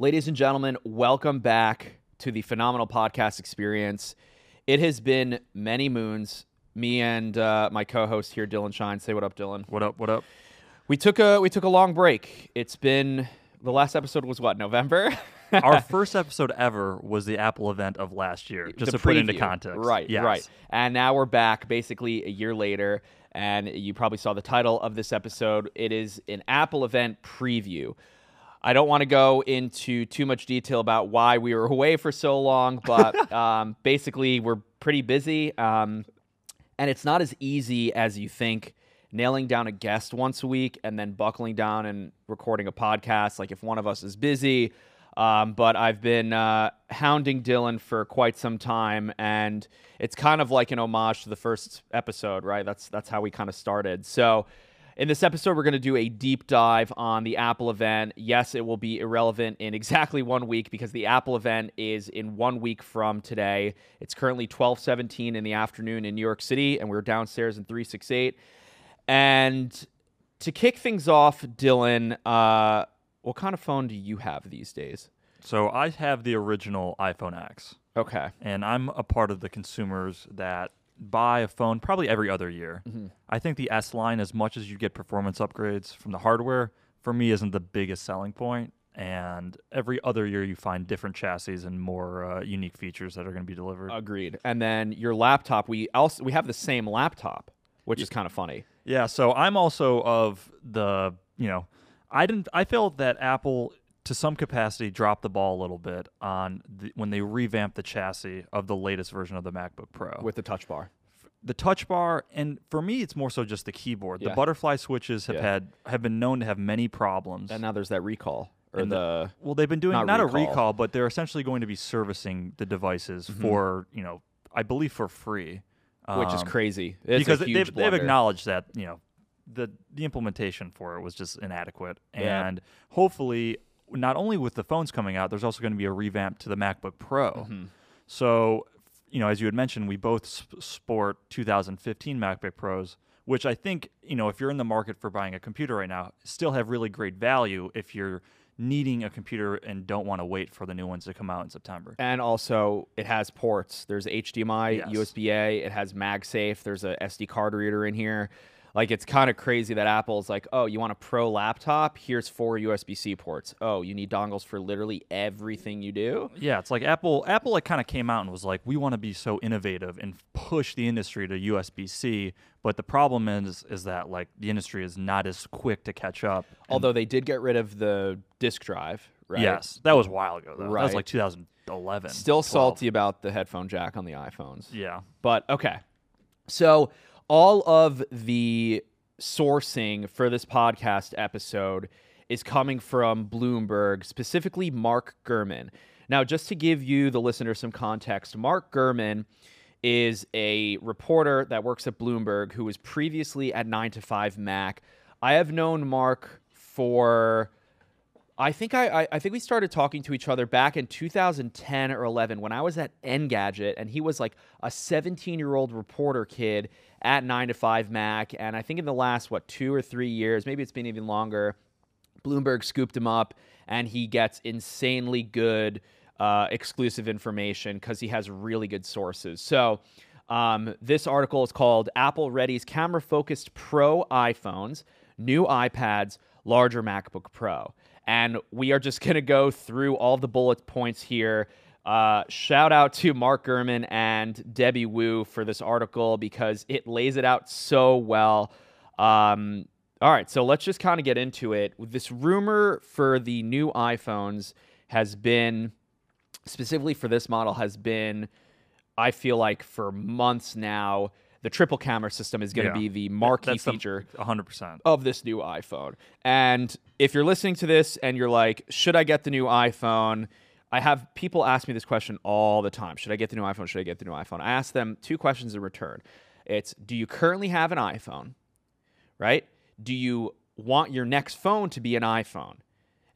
Ladies and gentlemen, welcome back to the phenomenal podcast experience. It has been many moons. Me and uh, my co-host here, Dylan Shine. Say what up, Dylan. What up? What up? We took a we took a long break. It's been the last episode was what November. Our first episode ever was the Apple event of last year, just The to put into context. Right, Yes. right. And now we're back basically a year later. And you probably saw the title of this episode. It is an Apple event preview. I don't want to go into too much detail about why we were away for so long, but um, basically, we're pretty busy. Um, and it's not as easy as you think. Nailing down a guest once a week and then buckling down and recording a podcast like if one of us is busy. Um, but i've been uh, hounding dylan for quite some time and it's kind of like an homage to the first episode right? That's that's how we kind of started. So in this episode, we're going to do a deep dive on the Apple event. Yes, it will be irrelevant in exactly one week because the Apple event is in one week from today. It's currently 12:17 in the afternoon in New York City, and we're downstairs in 368. And to kick things off, Dylan, uh, what kind of phone do you have these days? So I have the original iPhone X, Okay. and I'm a part of the consumers that buy a phone probably every other year. Mm-hmm. I think the S line, as much as you get performance upgrades from the hardware, for me isn't the biggest selling point. And every other year, you find different chassis and more uh, unique features that are going to be delivered. Agreed. And then your laptop, we also we have the same laptop, which is kind of funny. Yeah, so I'm also of the, you know, I didn't I felt that Apple to some capacity dropped the ball a little bit on the, when they revamped the chassis of the latest version of the MacBook Pro. with the touch bar. the touch bar and for me it's more so just the keyboard. Yeah. The butterfly switches have Yeah. had have been known to have many problems. And now there's that recall or And the, well, they've been doing not not, a recall. recall, but they're essentially going to be servicing the devices Mm-hmm. for, you know, I believe for free. which is Um, crazy. It's because a huge they've, they've acknowledged that you know the the implementation for it was just inadequate Yeah. and hopefully not only with the phones coming out there's also going to be a revamp to the macbook pro Mm-hmm. so you know as you had mentioned we both sport 2015 macbook pros which i think you know if you're in the market for buying a computer right now still have really great value if you're needing a computer and don't want to wait for the new ones to come out in september And also, it has ports. There's HDMI, Yes. USB A. It has MagSafe. There's a SD card reader in here. Like it's kind of crazy that Apple's like, oh, you want a pro laptop? Here's four USB C ports. Oh, you need dongles for literally everything you do. Yeah, it's like Apple. Apple like kind of came out and was like, "We want to be so innovative and push the industry to USB C." But the problem is, is that like the industry is not as quick to catch up. Although they did get rid of the disk drive, right? yes, that was a while ago. Though. That was like 2011. Still 12. salty about the headphone jack on the iPhones. Yeah, But okay. So all of the sourcing for this podcast episode is coming from Bloomberg, specifically Mark Gurman. Now, just to give you, the listener, some context, Mark Gurman is a reporter that works at Bloomberg who was previously at 9 to 5 Mac. I have known Mark for I think I, I I think we started talking to each other back in 2010 or 11 when I was at Engadget, and he was like a 17 year old reporter kid at 9 to 5 Mac. And I think in the last what two or three years, maybe it's been even longer, Bloomberg scooped him up, and he gets insanely good uh, exclusive information because he has really good sources. So. Um, this article is called Apple Readies Camera Focused Pro iPhones, New iPads, Larger MacBook Pro. And we are just going to go through all the bullet points here. Uh, shout out to Mark Gurman and Debby Wu for this article because it lays it out so well. Um, all right, so let's just kind of get into it. This rumor for the new iPhones has been, specifically for this model, has been, I feel like for months now, the triple camera system is going to Yeah. be the marquee that's the- feature 100%. of this new iPhone. And if you're listening to this and you're like, should I get the new iPhone? I have people ask me this question all the time. Should I get the new iPhone? Should I get the new iPhone? I ask them two questions in return. It's do you currently have an iPhone? Right? Do you want your next phone to be an iPhone?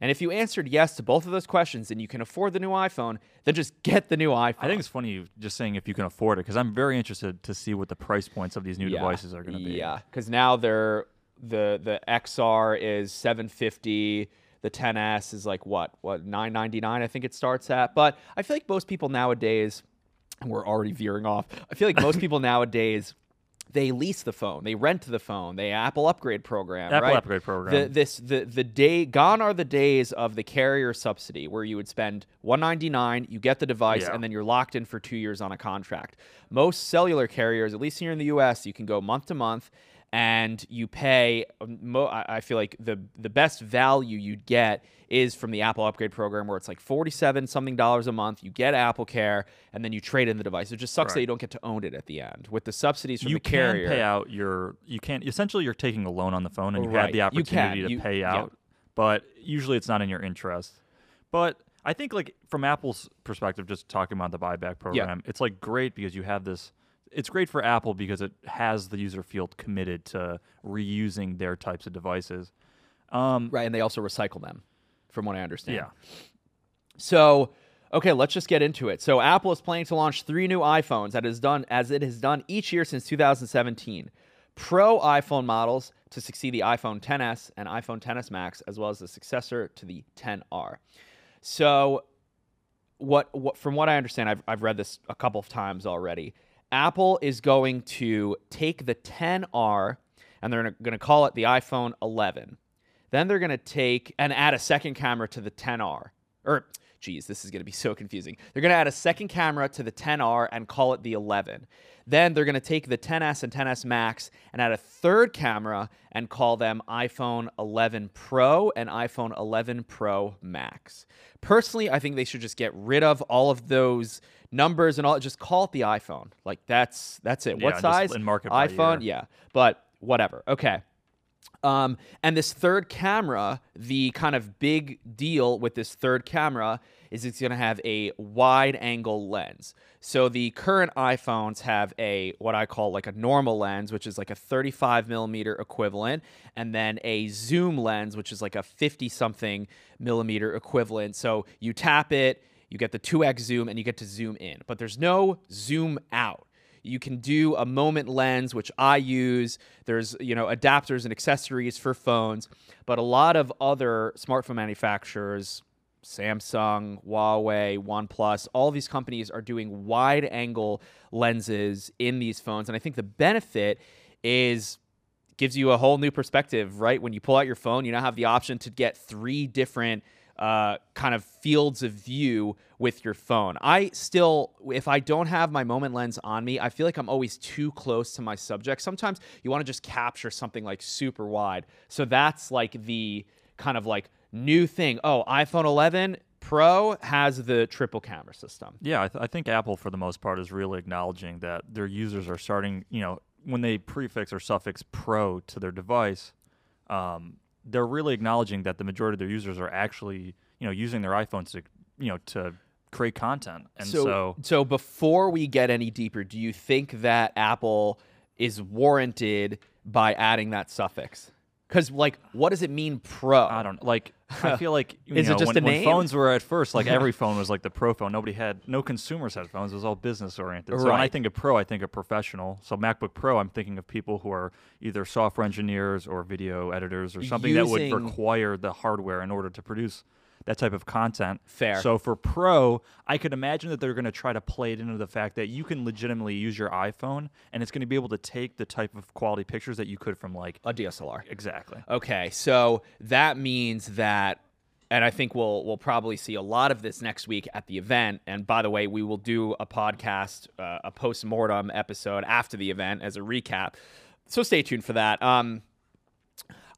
And if you answered yes to both of those questions and you can afford the new iPhone, then just get the new iPhone. I think it's funny you just saying if you can afford it because I'm very interested to see what the price points of these new Yeah. devices are going to be. Yeah, because now they're the the XR is 750, The 10s is like what what 9.99 I think it starts at. But I feel like most people nowadays, and we're already veering off. I feel like most people nowadays they lease the phone, they rent the phone, they Apple upgrade program, Apple right? upgrade program. The, this the the day gone are the days of the carrier subsidy where you would spend 199, you get the device, Yeah. and then you're locked in for two years on a contract. Most cellular carriers, at least here in the U.S., you can go month to month, and you pay. um, Mo- I feel like the the best value you'd get is from the Apple upgrade program, where it's like 47 something dollars a month. You get Apple Care, and then you trade in the device. It just sucks that you don't get to own it at the end. With the subsidies from you the carrier, you can pay out your you can't essentially you're taking a loan on the phone and you Right. have the opportunity to You- pay yeah. out but usually it's not in your interest but i think like from apple's perspective just talking about the buyback program it's like great because you have this it's great for apple because it has the user field committed to reusing their types of devices um right? And they also recycle them, from what I understand. yeah So, okay, let's just get into it. So, Apple is planning to launch three new iPhones that is done as it has done each year since 2017. Pro iPhone models to succeed the iPhone 10s and iPhone 10s Max, as well as the successor to the 10R. So, what, what from what I understand, I've, I've read this a couple of times already. Apple is going to take the 10R and they're going to call it the iPhone 11. Then they're going to take and add a second camera to the 10R. Or, geez, this is going to be so confusing. They're going to add a second camera to the 10R and call it the 11. Then they're going to take the 10S and 10S Max and add a third camera and call them iPhone 11 Pro and iPhone 11 Pro Max. Personally, I think they should just get rid of all of those numbers and all. Just call it the iPhone. Like that's that's it. Yeah, what size? in market iPhone. year. Yeah, but whatever. Okay. Um, and this third camera, the kind of big deal with this third camera is it's going to have a wide angle lens. So the current iPhones have a what I call like a normal lens, which is like a 35 millimeter equivalent, and then a zoom lens, which is like a 50 something millimeter equivalent. So you tap it, you get the 2x zoom, and you get to zoom in, but there's no zoom out. You can do a moment lens, which I use. There's, you know, adapters and accessories for phones, but a lot of other smartphone manufacturers, Samsung, Huawei, OnePlus, all these companies are doing wide angle lenses in these phones. And I think the benefit is gives you a whole new perspective, right? When you pull out your phone, you now have the option to get three different uh, kind of fields of view with your phone. I still, if I don't have my moment lens on me, I feel like I'm always too close to my subject. Sometimes you want to just capture something like super wide. So that's like the kind of like new thing. Oh, iPhone 11 Pro has the triple camera system. Yeah, I, th- I think Apple, for the most part, is really acknowledging that their users are starting, you know, when they prefix or suffix pro to their device, um, they're really acknowledging that the majority of their users are actually, you know, using their iPhones to, you know, to create content. And so, so, so before we get any deeper, do you think that Apple is warranted by adding that suffix? Because, like, what does it mean pro? I don't know. like. I feel like you Is it just when, a when phones were at first, like every phone was like the pro phone. Nobody had no consumers had phones. It was all business oriented. So when I think of pro, I think of professional. So MacBook Pro, I'm thinking of people who are either software engineers or video editors or something that would require the hardware in order to produce that type of content. Fair. So for pro, I could imagine that they're going to try to play it into the fact that you can legitimately use your iPhone and it's going to be able to take the type of quality pictures that you could from like a DSLR. exactly. Okay, so that means that, and I think we'll we'll probably see a lot of this next week at the event. And by the way, we will do a podcast, uh, a post mortem episode after the event as a recap. So stay tuned for that. Um,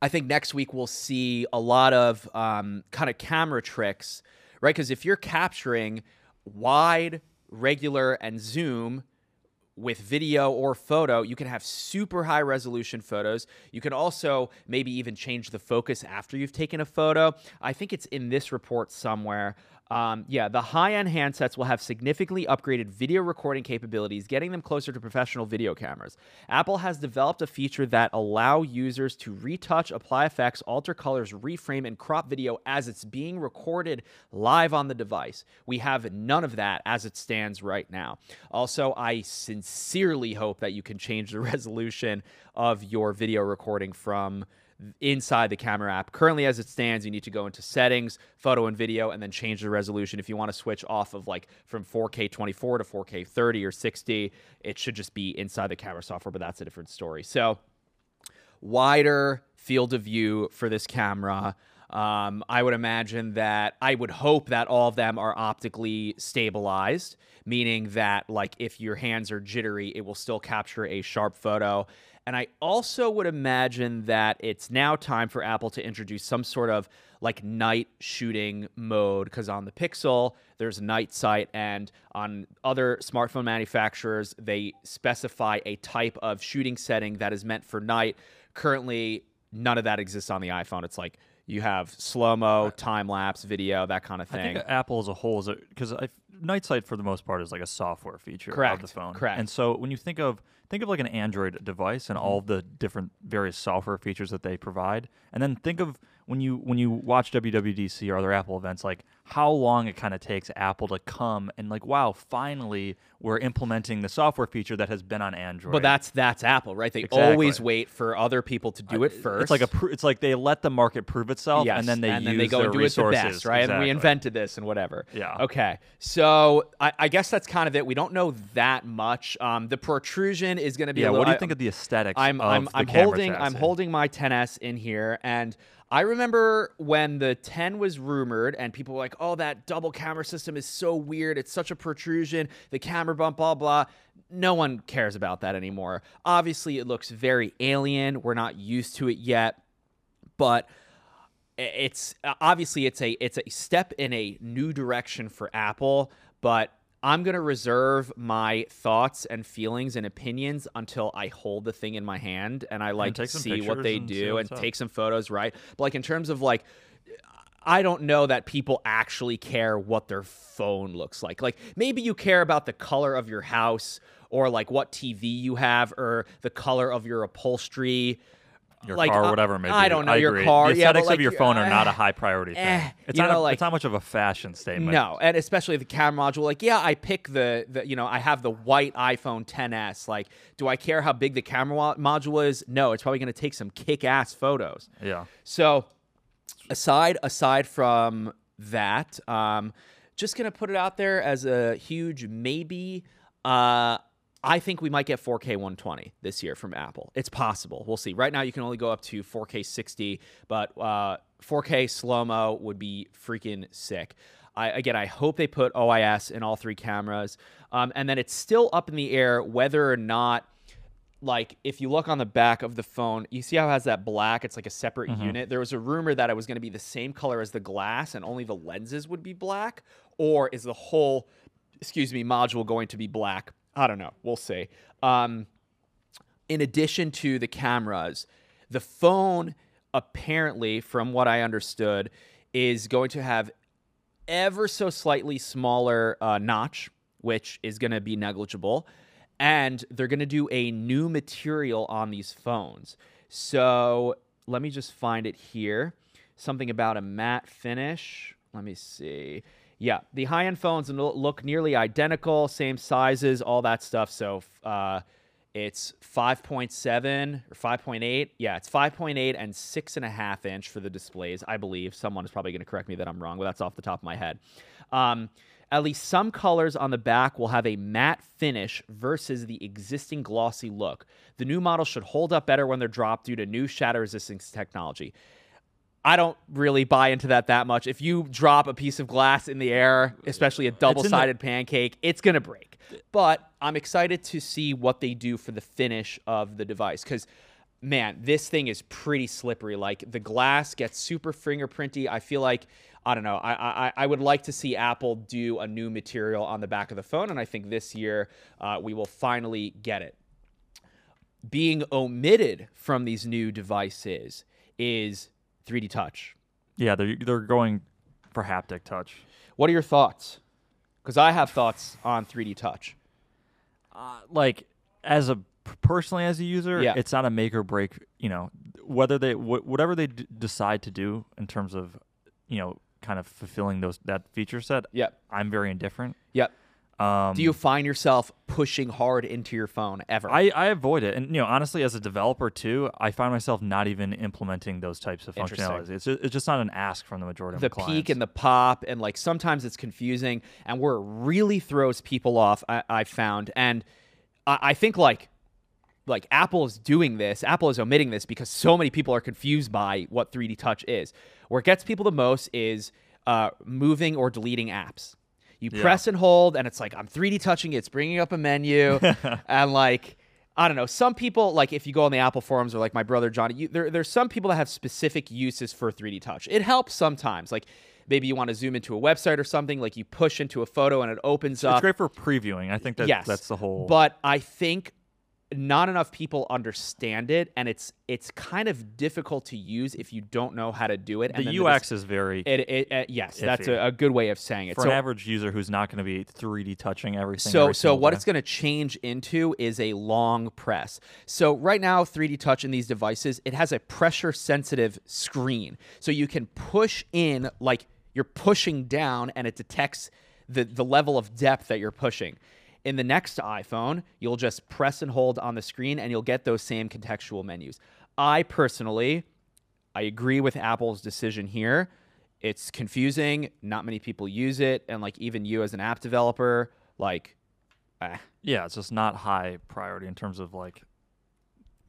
I think next week we'll see a lot of um, kind of camera tricks, right? Because if you're capturing wide, regular, and zoom with video or photo, you can have super high resolution photos. You can also maybe even change the focus after you've taken a photo. I think it's in this report somewhere. Um, yeah, the high end handsets will have significantly upgraded video recording capabilities, getting them closer to professional video cameras. Apple has developed a feature that allow users to retouch, apply effects, alter colors, reframe, and crop video as it's being recorded live on the device. We have none of that as it stands right now. Also, I sincerely hope that you can change the resolution of your video recording from inside the camera app. Currently, as it stands, you need to go into settings, photo and video, and then change the resolution. If you want to switch off of like from 4K 24 to 4K 30 or 60, it should just be inside the camera software, but that's a different story. So, wider field of view for this camera. Um, I would imagine that I would hope that all of them are optically stabilized, meaning that like if your hands are jittery, it will still capture a sharp photo. And I also would imagine that it's now time for Apple to introduce some sort of like night shooting mode because on the Pixel, there's night sight, and on other smartphone manufacturers, they specify a type of shooting setting that is meant for night. Currently, none of that exists on the iPhone. It's like you have slow mo, time lapse video, that kind of thing. I think Apple as a whole is because night sight for the most part is like a software feature Correct, of the phone. correct. And so when you think of think of like an Android device and Mm-hmm. all the different various software features that they provide, and then think of when you when you watch WWDC or other Apple events, like how long it kind of takes Apple to come and like, wow, finally we're implementing the software feature that has been on Android. But that's that's Apple, right? They Exactly. always wait for other people to do it first. It's like a pr- it's like they let the market prove itself, yes, and then they use they go and do resources. it the best, right? And we invented this and whatever. Yeah. Okay. So I, I guess that's kind of it. We don't know that much. Um, the protrusion is going to be. Yeah. Little, What do you I- think of the aesthetics? I'm of I'm I'm holding I'm holding my 10s in here and I remember when the 10 was rumored and people were like, "Oh, that double camera system is so weird. It's such a protrusion. The camera bump blah blah." No one cares about that anymore. Obviously, it looks very alien. We're not used to it yet, but it's obviously it's a it's a step in a new direction for Apple, but I'm going to reserve my thoughts and feelings and opinions until I hold the thing in my hand and I like some see what they and do and up. take some photos, right? But like in terms of like I don't know that people actually care what their phone looks like. Like maybe you care about the color of your house or like what TV you have or the color of your upholstery. Your like, car, uh, whatever. Maybe I don't know, your agree. car, The yeah, aesthetics like, of your phone are not a eh, high priority thing. eh, it's not. know, a, like- it's not much of a fashion statement. No, and especially the camera module. Like, yeah, I pick the, the you know, I have the white iPhone 10s. Like, do I care how big the camera module is? No, it's probably going to take some kick-ass photos. Yeah. So, aside aside from that, um, just gonna put it out there as a huge maybe. Uh, I think we might get 4K 120 this year from Apple. It's possible. We'll see. Right now, you can only go up to 4K 60, but uh, 4K slow mo would be freaking sick. I, again, I hope they put OIS in all three cameras. Um, and then it's still up in the air whether or not like if you look on the back of the phone, you see how it has that black? It's like a separate unit. There was a rumor that it was going to be the same color as the glass and only the lenses would be black, or is the whole, excuse me, module going to be black? I don't know. We'll see. Um, in addition to the cameras, the phone apparently, from what I understood, is going to have ever so slightly smaller uh, notch, which is going to be negligible. And they're going to do a new material on these phones. So let me just find it here. Something about a matte finish. Let me see. Yeah, the high end phones look nearly identical, same sizes, all that stuff. So uh, it's 5.7 or 5.8. Yeah, it's 5.8 and six and a half inch for the displays, I believe. Someone is probably going to correct me that I'm wrong, but that's off the top of my head. Um, at least some colors on the back will have a matte finish versus the existing glossy look. The new model should hold up better when they're dropped due to new shatter resistance technology. I don't really buy into that that much. If you drop a piece of glass in the air, especially a double sided pancake, it's going to break. But I'm excited to see what they do for the finish of the device because, man, this thing is pretty slippery. Like the glass gets super fingerprinty. I feel like, I don't know, I, I, I would like to see Apple do a new material on the back of the phone. And I think this year uh, we will finally get it being omitted from these new devices is 3D touch. Yeah, they're they're going for haptic touch. What are your thoughts? Because I have thoughts on 3D touch. Uh, like as a personally as a user, Yeah. it's not a make or break. You know, whether they wh- whatever they d- decide to do in terms of, you know, kind of fulfilling those that feature set. Yeah, I'm very indifferent. Yep. Um, Do you find yourself pushing hard into your phone ever? I, I avoid it, and you know, honestly, as a developer too, I find myself not even implementing those types of functionalities. It's just, it's just not an ask from the majority the of the peak and the pop and like sometimes it's confusing and where it really throws people off I, i've found. And I, I think like like apple is doing this apple is omitting this because so many people are confused by what 3d touch is. Where it gets people the most is uh, moving or deleting apps you Yeah. press and hold and it's like i'm 3d touching it it's bringing up a menu and like I don't know. Some people, like if you go on the Apple forums or like my brother Johnny, you, there, there's some people that have specific uses for 3D touch. It helps sometimes. Like maybe you want to zoom into a website or something, like you push into a photo and it opens it's up. It's great for previewing. I think that yes, that's the whole. But I think not enough people understand it, and it's it's kind of difficult to use if you don't know how to do it. and the UX is very it, it, uh, yes, that's a, a good way of saying it. for so, an average user who's not going to be 3D touching everything. so every so what day. it's going to change into is a long press. So right now 3D touch in these devices, it has a pressure sensitive screen. So you can push in like you're pushing down and it detects the the level of depth that you're pushing. In the next iPhone, you'll just press and hold on the screen and you'll get those same contextual menus. I personally I agree with Apple's decision here. It's confusing. Not many people use it, and like even you as an app developer, like, eh, yeah, it's just not high priority in terms of like,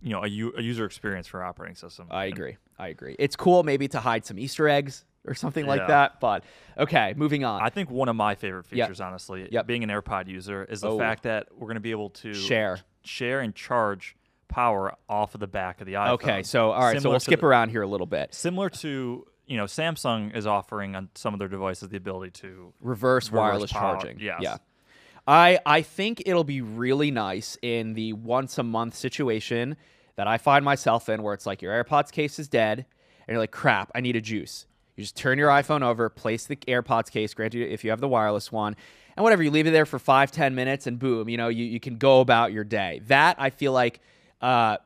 you know, a, u- a user experience for operating system. I And agree. I agree. It's cool maybe to hide some Easter eggs or something like Yeah. that, but okay, moving on. I think one of my favorite Yep. features, honestly, Yep. being an AirPod user, is the Oh. fact that we're going to be able to Share. share and charge power off of the back of the iPhone. Okay, so all right, so we'll skip the- around here a little bit. Similar to you know, Samsung is offering on some of their devices the ability to Reverse, Reverse wireless power, charging. yes. Yeah. I I think it'll be really nice in the once a month situation that I find myself in where it's like your AirPods case is dead and you're like, crap, I need a juice. You just turn your iPhone over, place the AirPods case, granted if you have the wireless one, and whatever, you leave it there for five, ten minutes and boom, you know, you, you can go about your day. That I feel like uh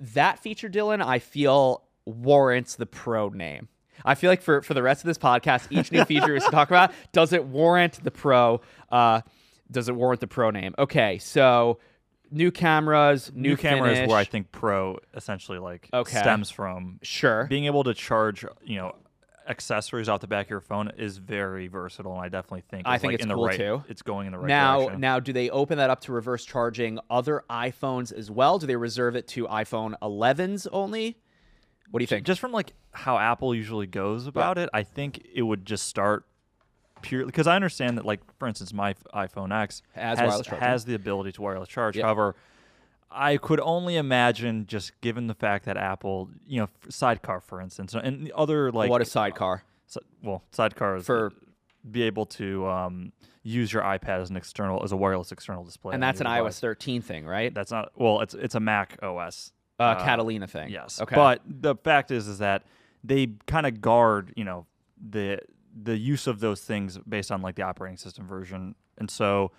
that feature, Dylan, I feel warrants the pro name. I feel like for, for the rest of this podcast, each new feature to talk about does it warrant the pro? Uh, does it warrant the pro name? Okay, so new cameras, new, new, cameras finish. where I think Pro essentially like Okay. stems from. sure. Being able to charge, you know, accessories off the back of your phone is very versatile, and I definitely think I it's, think like it's in the cool, right. too. It's going in the right now, direction. now, do they open that up to reverse charging other iPhones as well? Do they reserve it to iPhone 11s only? What do you think? just from like how Apple usually goes about it, I think it would just start purely because I understand that, like for instance, my iPhone X Has has, has the ability to wireless charge. Yep. However, I could only imagine, just given the fact that Apple, you know, Sidecar, for instance, and the other like what a sidecar si- well, Sidecar is for, be able to um, use your iPad as an external as a wireless external display, and that's an your iOS 13 thing, right? That's not well. It's it's a Mac OS. Uh, uh, Catalina thing. Yes. Okay. But the fact is, is that they kind of guard, you know, the the use of those things based on like the operating system version, and so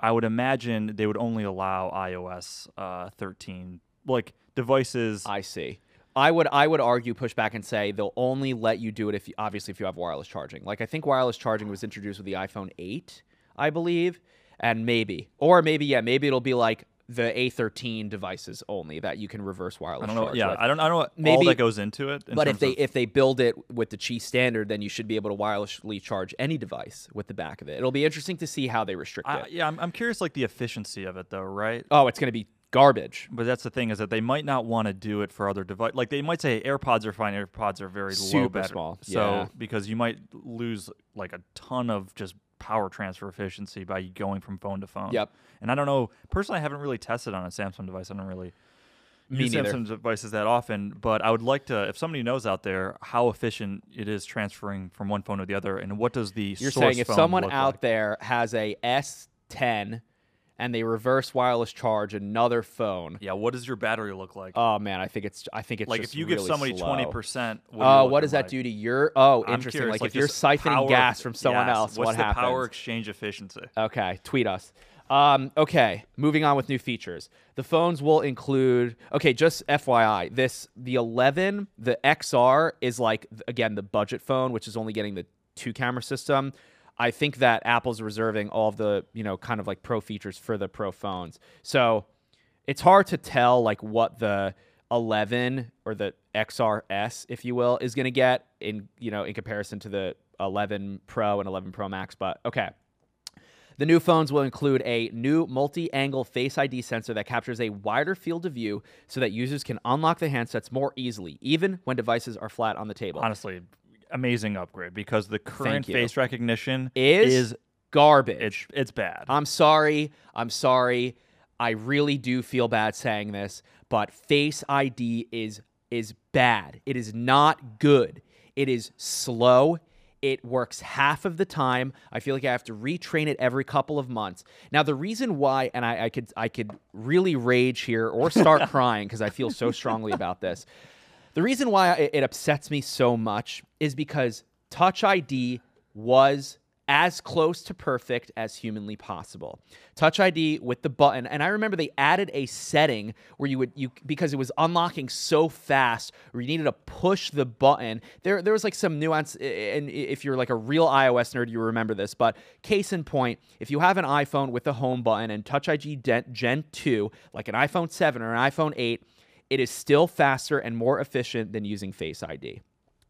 I would imagine they would only allow iOS uh, 13 like devices. I see. I would I would argue push back and say they'll only let you do it if you, obviously if you have wireless charging. Like I think wireless charging was introduced with the iPhone 8, I believe, and maybe or maybe yeah, maybe it'll be like the A13 devices only that you can reverse wireless I don't know. Yeah, with. I don't. I don't know what all Maybe- that goes into it. in But if they of- if they build it with the Qi standard, then you should be able to wirelessly charge any device with the back of it. It'll be interesting to see how they restrict I, it. yeah, I'm, I'm curious, like the efficiency of it, though, right? Oh, it's going to be garbage. But that's the thing is that they might not want to do it for other devices. Like they might say AirPods are fine. AirPods are very low Super battery. small, So yeah. because you might lose like a ton of just power transfer efficiency by going from phone to phone. Yep. And I don't know. Personally, I haven't really tested on a Samsung device. I don't really Me use neither. Samsung devices that often. But I would like to, if somebody knows out there, how efficient it is transferring from one phone to the other, and what does the You're source saying if phone someone look out like? there has a S10 and they reverse wireless charge another phone. yeah, what does your battery look like? Oh man, I think it's I think it's like if you give somebody twenty percent, Oh, what does that do to your? Oh, I'm interesting. curious, Like, if you're siphoning gas from someone yes, else, what's what the happens? power exchange efficiency? Okay, tweet us. Um, okay, moving on with new features. The phones will include. Okay, just FYI, this the 11, the XR is like again the budget phone, which is only getting the two camera system. I think that Apple's reserving all of the, you know, kind of like pro features for the pro phones. So it's hard to tell like what the 11 or the XRS, if you will, is going to get in, you know, in comparison to the 11 Pro and 11 Pro Max. But okay. The new phones will include a new multi angle Face ID sensor that captures a wider field of view so that users can unlock the handsets more easily, even when devices are flat on the table. Honestly, amazing upgrade because the current face recognition Is, is garbage. it's it's bad. I'm sorry. I'm sorry. I really do feel bad saying this, but Face ID is is bad. It is not good. It is slow. It works half of the time. I feel like I have to retrain it every couple of months. Now, the reason why, and I, I could I could really rage here or start crying because I feel so strongly about this. The reason why it, upsets me so much is because Touch ID was as close to perfect as humanly possible. Touch ID with the button, and I remember they added a setting where you would you because it was unlocking so fast, where you needed to push the button. There there was like some nuance, and if you're like a real iOS nerd, you remember this. But case in point, if you have an iPhone with the home button and Touch ID Gen 2, like an iPhone 7 or an iPhone 8, it is still faster and more efficient than using Face ID.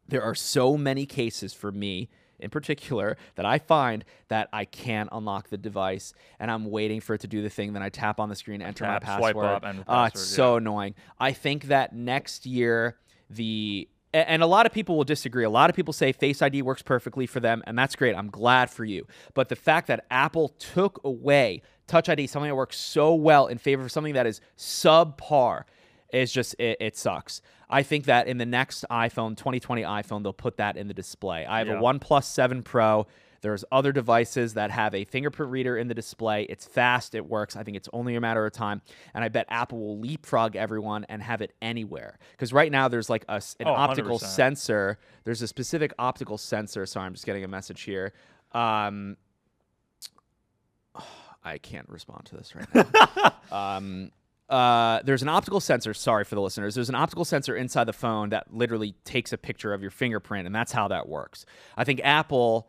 There are so many cases for me in particular that I find that I can't unlock the device and I'm waiting for it to do the thing. Then I tap on the screen, enter Tap, my swipe password. up, enter Ah, password, it's so annoying. I think that next year the and a lot of people will disagree. A lot of people say Face ID works perfectly for them, and that's great. I'm glad for you. But the fact that Apple took away Touch ID, something that works so well, in favor of something that is subpar, is just it, it sucks. I think that in the next iPhone, 2020 iPhone, they'll put that in the display. I have Yeah. a OnePlus 7 Pro. There's other devices that have a fingerprint reader in the display. It's fast, it works. I think it's only a matter of time. And I bet Apple will leapfrog everyone and have it anywhere. Because right now there's like a, an Oh, optical 100%. sensor. There's a specific optical sensor. Sorry, I'm just getting a message here. Um, I can't respond to this right now. um, uh, there's an optical sensor. Sorry for the listeners. There's an optical sensor inside the phone that literally takes a picture of your fingerprint, and that's how that works. I think Apple,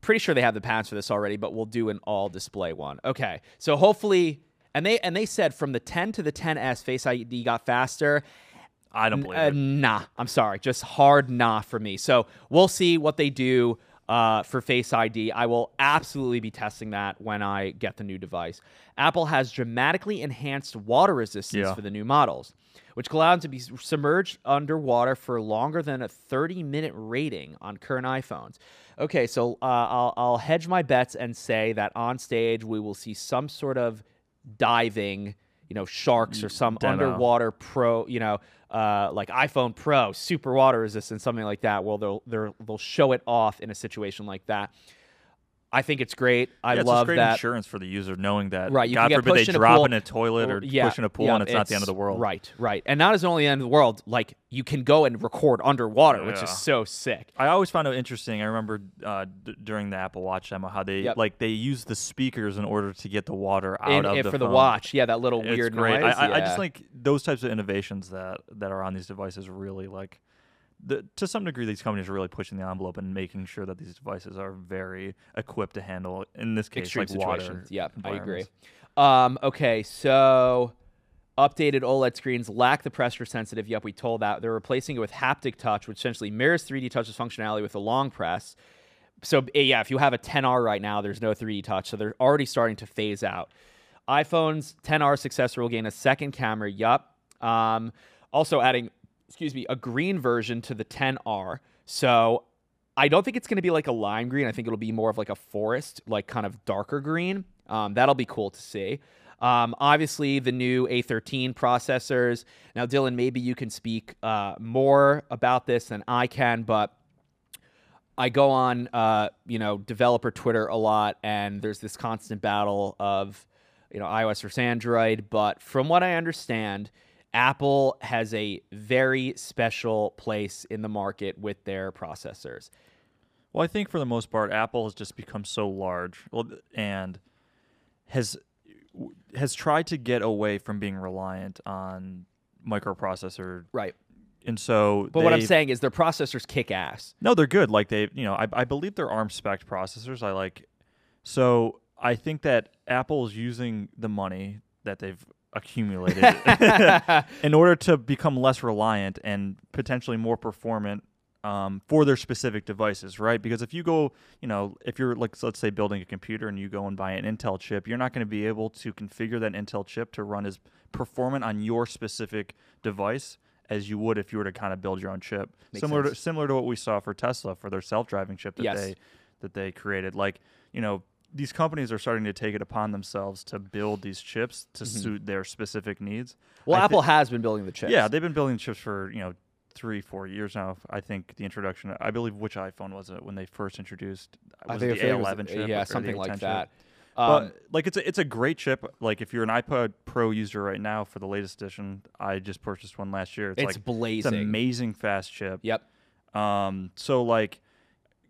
pretty sure they have the patents for this already, but we'll do an all display one. Okay, so hopefully, and they and they said from the 10 to the 10s, Face ID got faster. I don't believe Uh, it. nah, I'm sorry, just hard nah for me. So we'll see what they do uh, for Face ID. I will absolutely be testing that when I get the new device. Apple has dramatically enhanced water resistance Yeah. for the new models, which allow them to be submerged underwater for longer than a 30 minute rating on current iPhones. Okay, so uh, I'll, I'll hedge my bets and say that on stage we will see some sort of diving, you know, sharks or some Demo. underwater pro, you know, uh, like iPhone Pro, super water resistant, something like that. Well, they'll they'll they'll show it off in a situation like that. I think it's great. I Yeah, it's love great that. insurance for the user knowing that. Right, you can get forbid they pushed in a drop pool in a toilet or, yeah, push in a pool yeah, and it's not the end of the world. Right, right. And not as only the end of the world, like you can go and record underwater, which is so sick. I always found it interesting. I remember uh, d- during the Apple Watch demo how they Yep. like they use the speakers in order to get the water out In, of eh, the for the watch, yeah, that little It's weird great. noise. I, I, I just like those types of innovations that that are on these devices. Really like, the, to some degree, these companies are really pushing the envelope and making sure that these devices are very equipped to handle. In this case, extreme like water. situations. Yep, I agree. Um, okay, so updated OLED screens lack the pressure sensitive. Yep, we told that they're replacing it with haptic touch, which essentially mirrors 3D touch's functionality with a long press. So yeah, if you have a 10R right now, there's no 3D touch, so they're already starting to phase out. iPhone's 10R successor will gain a second camera. Yup. Um, also adding, excuse me, a green version to the 10R. So I don't think it's going to be like a lime green. I think it'll be more of like a forest, like kind of darker green. Um, that'll be cool to see. Um, obviously, the new A13 processors. Now, Dylan, maybe you can speak uh, more about this than I can, but I go on, uh, you know, developer Twitter a lot, and there's this constant battle of, you know, iOS versus Android. But from what I understand, Apple has a very special place in the market with their processors. Well, I think for the most part, Apple has just become so large, well, and has has tried to get away from being reliant on microprocessor Right. and so. But what I'm saying is their processors kick ass. No, they're good. Like they, you know, I, I believe they're ARM spec processors. I like, so I think that Apple's using the money that they've accumulated in order to become less reliant and potentially more performant um, for their specific devices, right? Because if you go, you know, if you're like, let's say building a computer and you go and buy an Intel chip, you're not going to be able to configure that Intel chip to run as performant on your specific device as you would if you were to kind of build your own chip. Makes similar to similar to what we saw for Tesla for their self-driving chip that Yes. they that they created. Like, you know, these companies are starting to take it upon themselves to build these chips to suit their specific needs. Well, I Apple has been building the chips. yeah, they've been building chips for you know three, four years now. I think the introduction. I believe which iPhone was it when they first introduced? I think it the A11 chip? Yeah, something like A10 chip? that. But Um, like it's a it's a great chip. Like if you're an iPad Pro user right now for the latest edition, I just purchased one last year. It's, it's like it's blazing. amazing fast chip. Yep. Um, so like,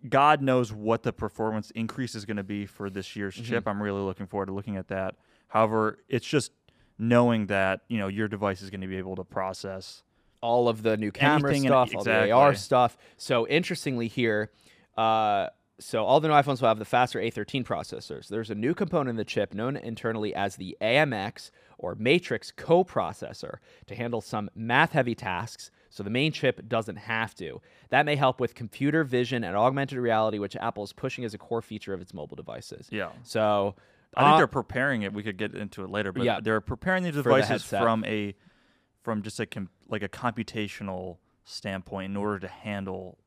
God knows what the performance increase is going to be for this year's Mm-hmm. chip. I'm really looking forward to looking at that. However, it's just knowing that you know your device is going to be able to process. all of the new camera Anything and- stuff, all the AR stuff. So interestingly here, uh, so all the new iPhones will have the faster A13 processors. There's a new component in the chip known internally as the AMX or Matrix coprocessor to handle some math-heavy tasks. So the main chip doesn't have to. That may help with computer vision and augmented reality, which Apple is pushing as a core feature of its mobile devices. Yeah. So I think uh, they're preparing it. We could get into it later, but Yeah. they're preparing the the devices headset. from a from just a com- like a computational standpoint in order to handle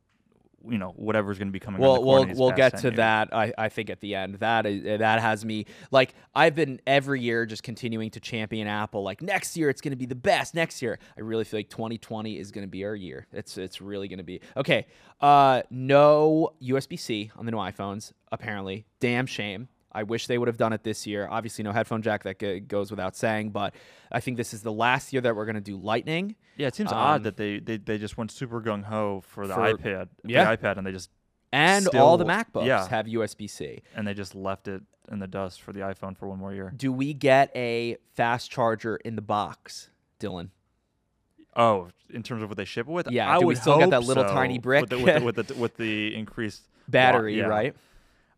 you know whatever's going to be coming. We'll we'll we'll get to years. that. I, I think at the end that is that has me like I've been every year just continuing to champion Apple. Like next year it's going to be the best. Next year I really feel like 2020 is going to be our year. It's it's really going to be okay. Uh, no USB C on the new iPhones apparently. Damn shame. I wish they would have done it this year. Obviously, no headphone jack that go- goes without saying, but I think this is the last year that we're going to do Lightning. Yeah, it seems Um, odd that they, they they just went super gung ho for the For- iPad, yeah. the iPad, and they just And all the MacBooks yeah. have USB C. and they just left it in the dust for the iPhone for one more year. Do we get a fast charger in the box, Dylan? Oh, in terms of what they ship it with, Yeah, I do we would still get that little so, tiny brick? with the, with, the, with, the, with the increased Battery, yeah. right?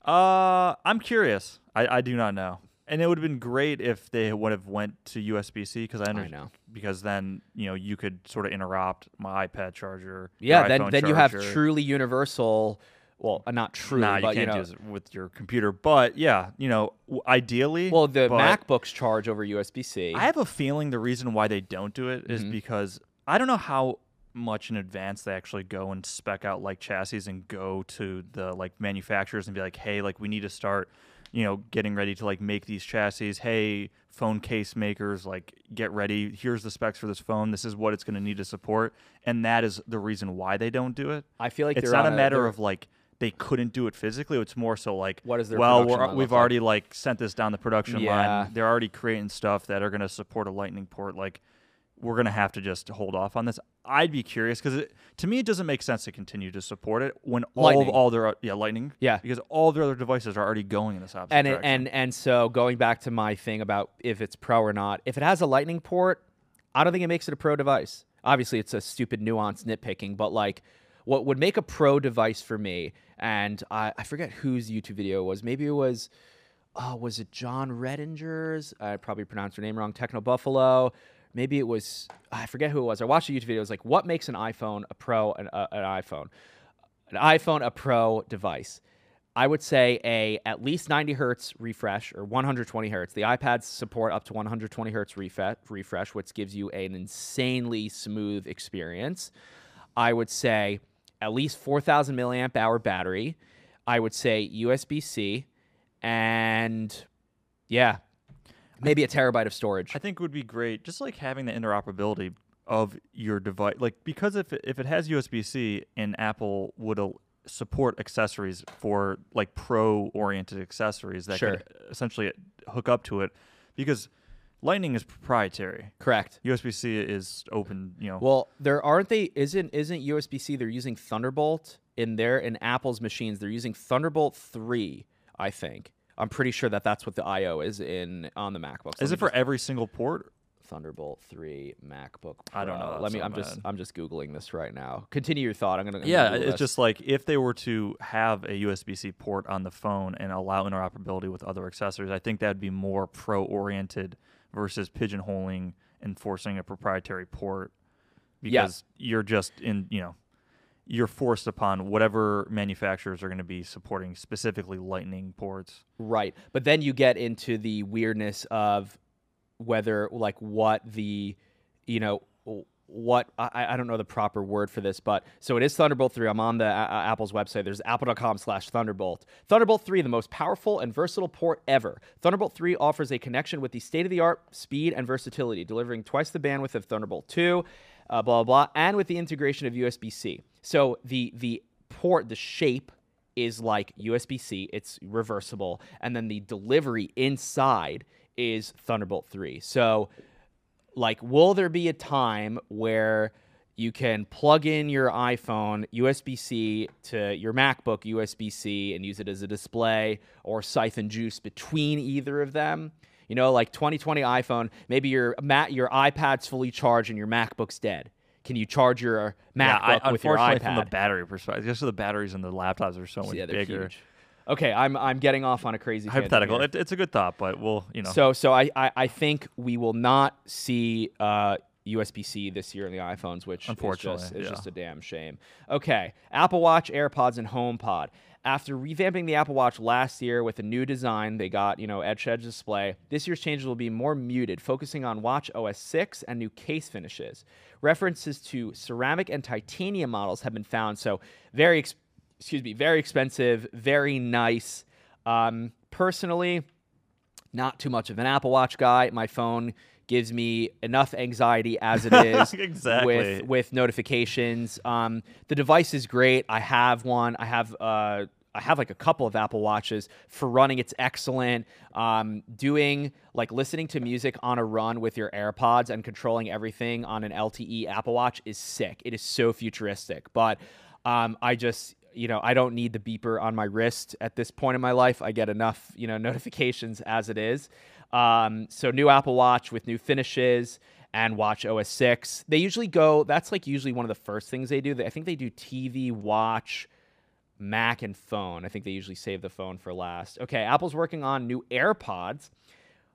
Uh, I'm curious. I, I do not know. And it would have been great if they would have went to USB C because I, I know. because then you know you could sort of interrupt my iPad charger. Yeah, then then you have truly universal. Well, uh, not true, Nah, but you you can't know. use it with your computer. But yeah, you know, w- ideally. Well, the MacBooks charge over USB C. I have a feeling the reason why they don't do it is Mhm. because I don't know how much in advance they actually go and spec out like chassis and go to the like manufacturers and be like, hey, like we need to start, you know, getting ready to like make these chassis. Hey, phone case makers, like get ready. Here's the specs for this phone. This is what it's going to need to support, and that is the reason why they don't do it. I feel like it's not a matter they're- of like they couldn't do it physically. It's more so like, what is their well, we're, we've look like? already like sent this down the production Yeah. line. They're already creating stuff that are going to support a Lightning port. Like, we're going to have to just hold off on this. I'd be curious because to me, it doesn't make sense to continue to support it when all Lightning. of all their uh, yeah Lightning Yeah. because all their other devices are already going in this opposite and it, and and so going back to my thing about if it's pro or not, if it has a Lightning port, I don't think it makes it a pro device. Obviously, it's a stupid nuance nitpicking, but like, what would make a pro device for me? And I, I forget whose YouTube video it was. Maybe it was, oh, was it Jon Rettinger's? I probably pronounced her name wrong. Techno Buffalo. Maybe it was. I forget who it was. I watched a YouTube video. It was like, what makes an iPhone a pro an, uh, an iPhone? An iPhone a pro device. I would say a at least 90 hertz refresh or 120 hertz. The iPads support up to 120 hertz refresh, which gives you an insanely smooth experience. I would say at least 4,000 milliamp hour battery. I would say USB C, and yeah, maybe a terabyte of storage. I think would be great, just like having the interoperability of your device. Like because if it, if it has USB C and Apple would al- support accessories for like pro oriented accessories that Sure. could essentially hook up to it, because Lightning is proprietary. Correct. USB C is open. You know, Well, there aren't they isn't isn't USB C they're using Thunderbolt in there in Apple's machines. They're using Thunderbolt 3, I think. I'm pretty sure that that's what the IO is in on the MacBook. Is it for just- every single port? Thunderbolt 3 MacBook. I don't know Let me. I'm of just. I'm just googling this right now. Continue your thought. I'm gonna. I'm gonna Yeah, it's this. just like if they were to have a USB-C port on the phone and allow interoperability with other accessories, I think that'd be more pro-oriented versus pigeonholing and forcing a proprietary port Yeah. because you're just in, you know, you're forced upon whatever manufacturers are going to be supporting specifically lightning ports. Right. But then you get into the weirdness of whether, like, what the, you know, what I, I don't know the proper word for this, but so it is Thunderbolt 3. I'm on the uh, uh, Apple's website. There's apple.com slash Thunderbolt. Thunderbolt 3, the most powerful and versatile port ever. Thunderbolt 3 offers a connection with the state of the art speed and versatility, delivering twice the bandwidth of Thunderbolt 2, uh, blah, blah, blah, and with the integration of USB C. So the, the port, the shape, is like USB C, it's reversible, and then the delivery inside is Thunderbolt 3. So, like, will there be a time where you can plug in your iPhone USB C to your MacBook USB C and use it as a display or siphon juice between either of them? You know, like 2020 iPhone, maybe your Mac, your iPad's fully charged and your MacBook's dead. Can you charge your yeah, MacBook I, with your iPad? from the battery perspective, just the batteries in the laptops are so much yeah, bigger. huge. Okay, I'm I'm getting off on a crazy Hypothetical. It, it's a good thought, but we'll, you know, So so I, I I think we will not see uh USB C this year in the iPhones, which is Unfortunately, just, is yeah. just a damn shame. Okay, Apple Watch, AirPods, and HomePod. After revamping the Apple Watch last year with a new design, they got you know edge edge display. This year's changes will be more muted, focusing on Watch OS 6 and new case finishes. References to ceramic and titanium models have been found, so very ex- excuse me, very expensive, very nice. Um, personally, not too much of an Apple Watch guy. My phone gives me enough anxiety as it is Exactly. with with notifications. Um, the device is great. I have one. I have uh, I have like a couple of Apple Watches for running. It's excellent. Um, doing like listening to music on a run with your AirPods and controlling everything on an LTE Apple Watch is sick. It is so futuristic. But um, I just you know I don't need the beeper on my wrist at this point in my life. I get enough you know notifications as it is. Um, so new Apple Watch with new finishes and Watch OS 6. They usually go. That's like usually one of the first things they do. I think they do TV, Watch, Mac, and phone. I think they usually save the phone for last. Okay, Apple's working on new AirPods.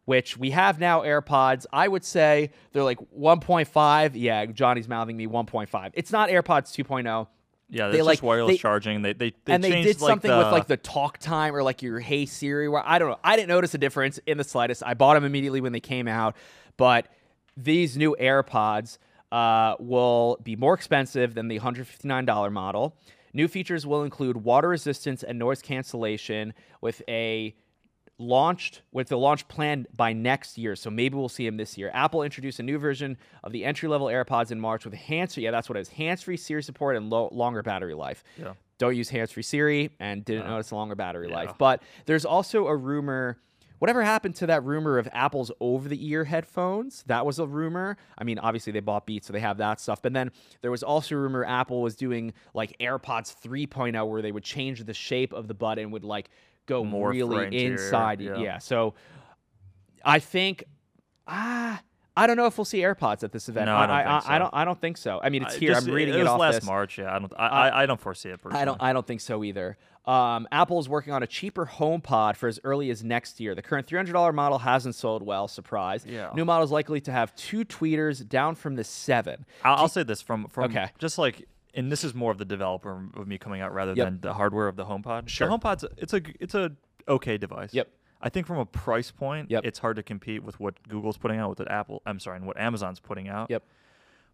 Which we have now AirPods. I would say they're like 1.5. Yeah, Johnny's mouthing me 1.5. It's not AirPods 2.0 yeah, they like- just wireless they- charging. They they, they and they changed, did like, something the, with like the talk time or like your Hey Siri. Where I don't know, I didn't notice a difference in the slightest. I bought them immediately when they came out, but these new AirPods uh, will be more expensive than the $159 model. New features will include water resistance and noise cancellation with a launched with the launch planned by next year. So maybe we'll see him this year. Apple introduced a new version of the entry level AirPods in March with hands. Yeah, that's what it is. Hands free Siri support and lo- longer battery life. Yeah. Don't use hands free Siri and didn't uh-huh. notice a longer battery yeah. life. But there's also a rumor. Whatever happened to that rumor of Apple's over the ear headphones? That was a rumor. I mean, obviously they bought Beats, so they have that stuff. But then there was also a rumor Apple was doing like AirPods 3.0 where they would change the shape of the button, would like go Morph really your- inside. yeah. yeah. So I think ah I don't know if we'll see AirPods at this event. No, I don't think I, so. don't I don't think so. I mean, it's here. just- I'm reading it, it, was off last this. March. Yeah, I don't. I, I, I don't foresee it personally. I don't. I don't think so either. Um, Apple is working on a cheaper HomePod for as early as next year. The current $300 model hasn't sold well. Surprise. Yeah. New model is likely to have two tweeters, down from the seven. I'll, I'll say this from from Okay. just like, and this is more of the developer of me coming out rather Yep. than the hardware of the HomePod. Sure. The HomePod's it's a it's a okay device. Yep. I think from a price point, Yep. it's hard to compete with what Google's putting out, with what Apple. I'm sorry, and what Amazon's putting out. Yep.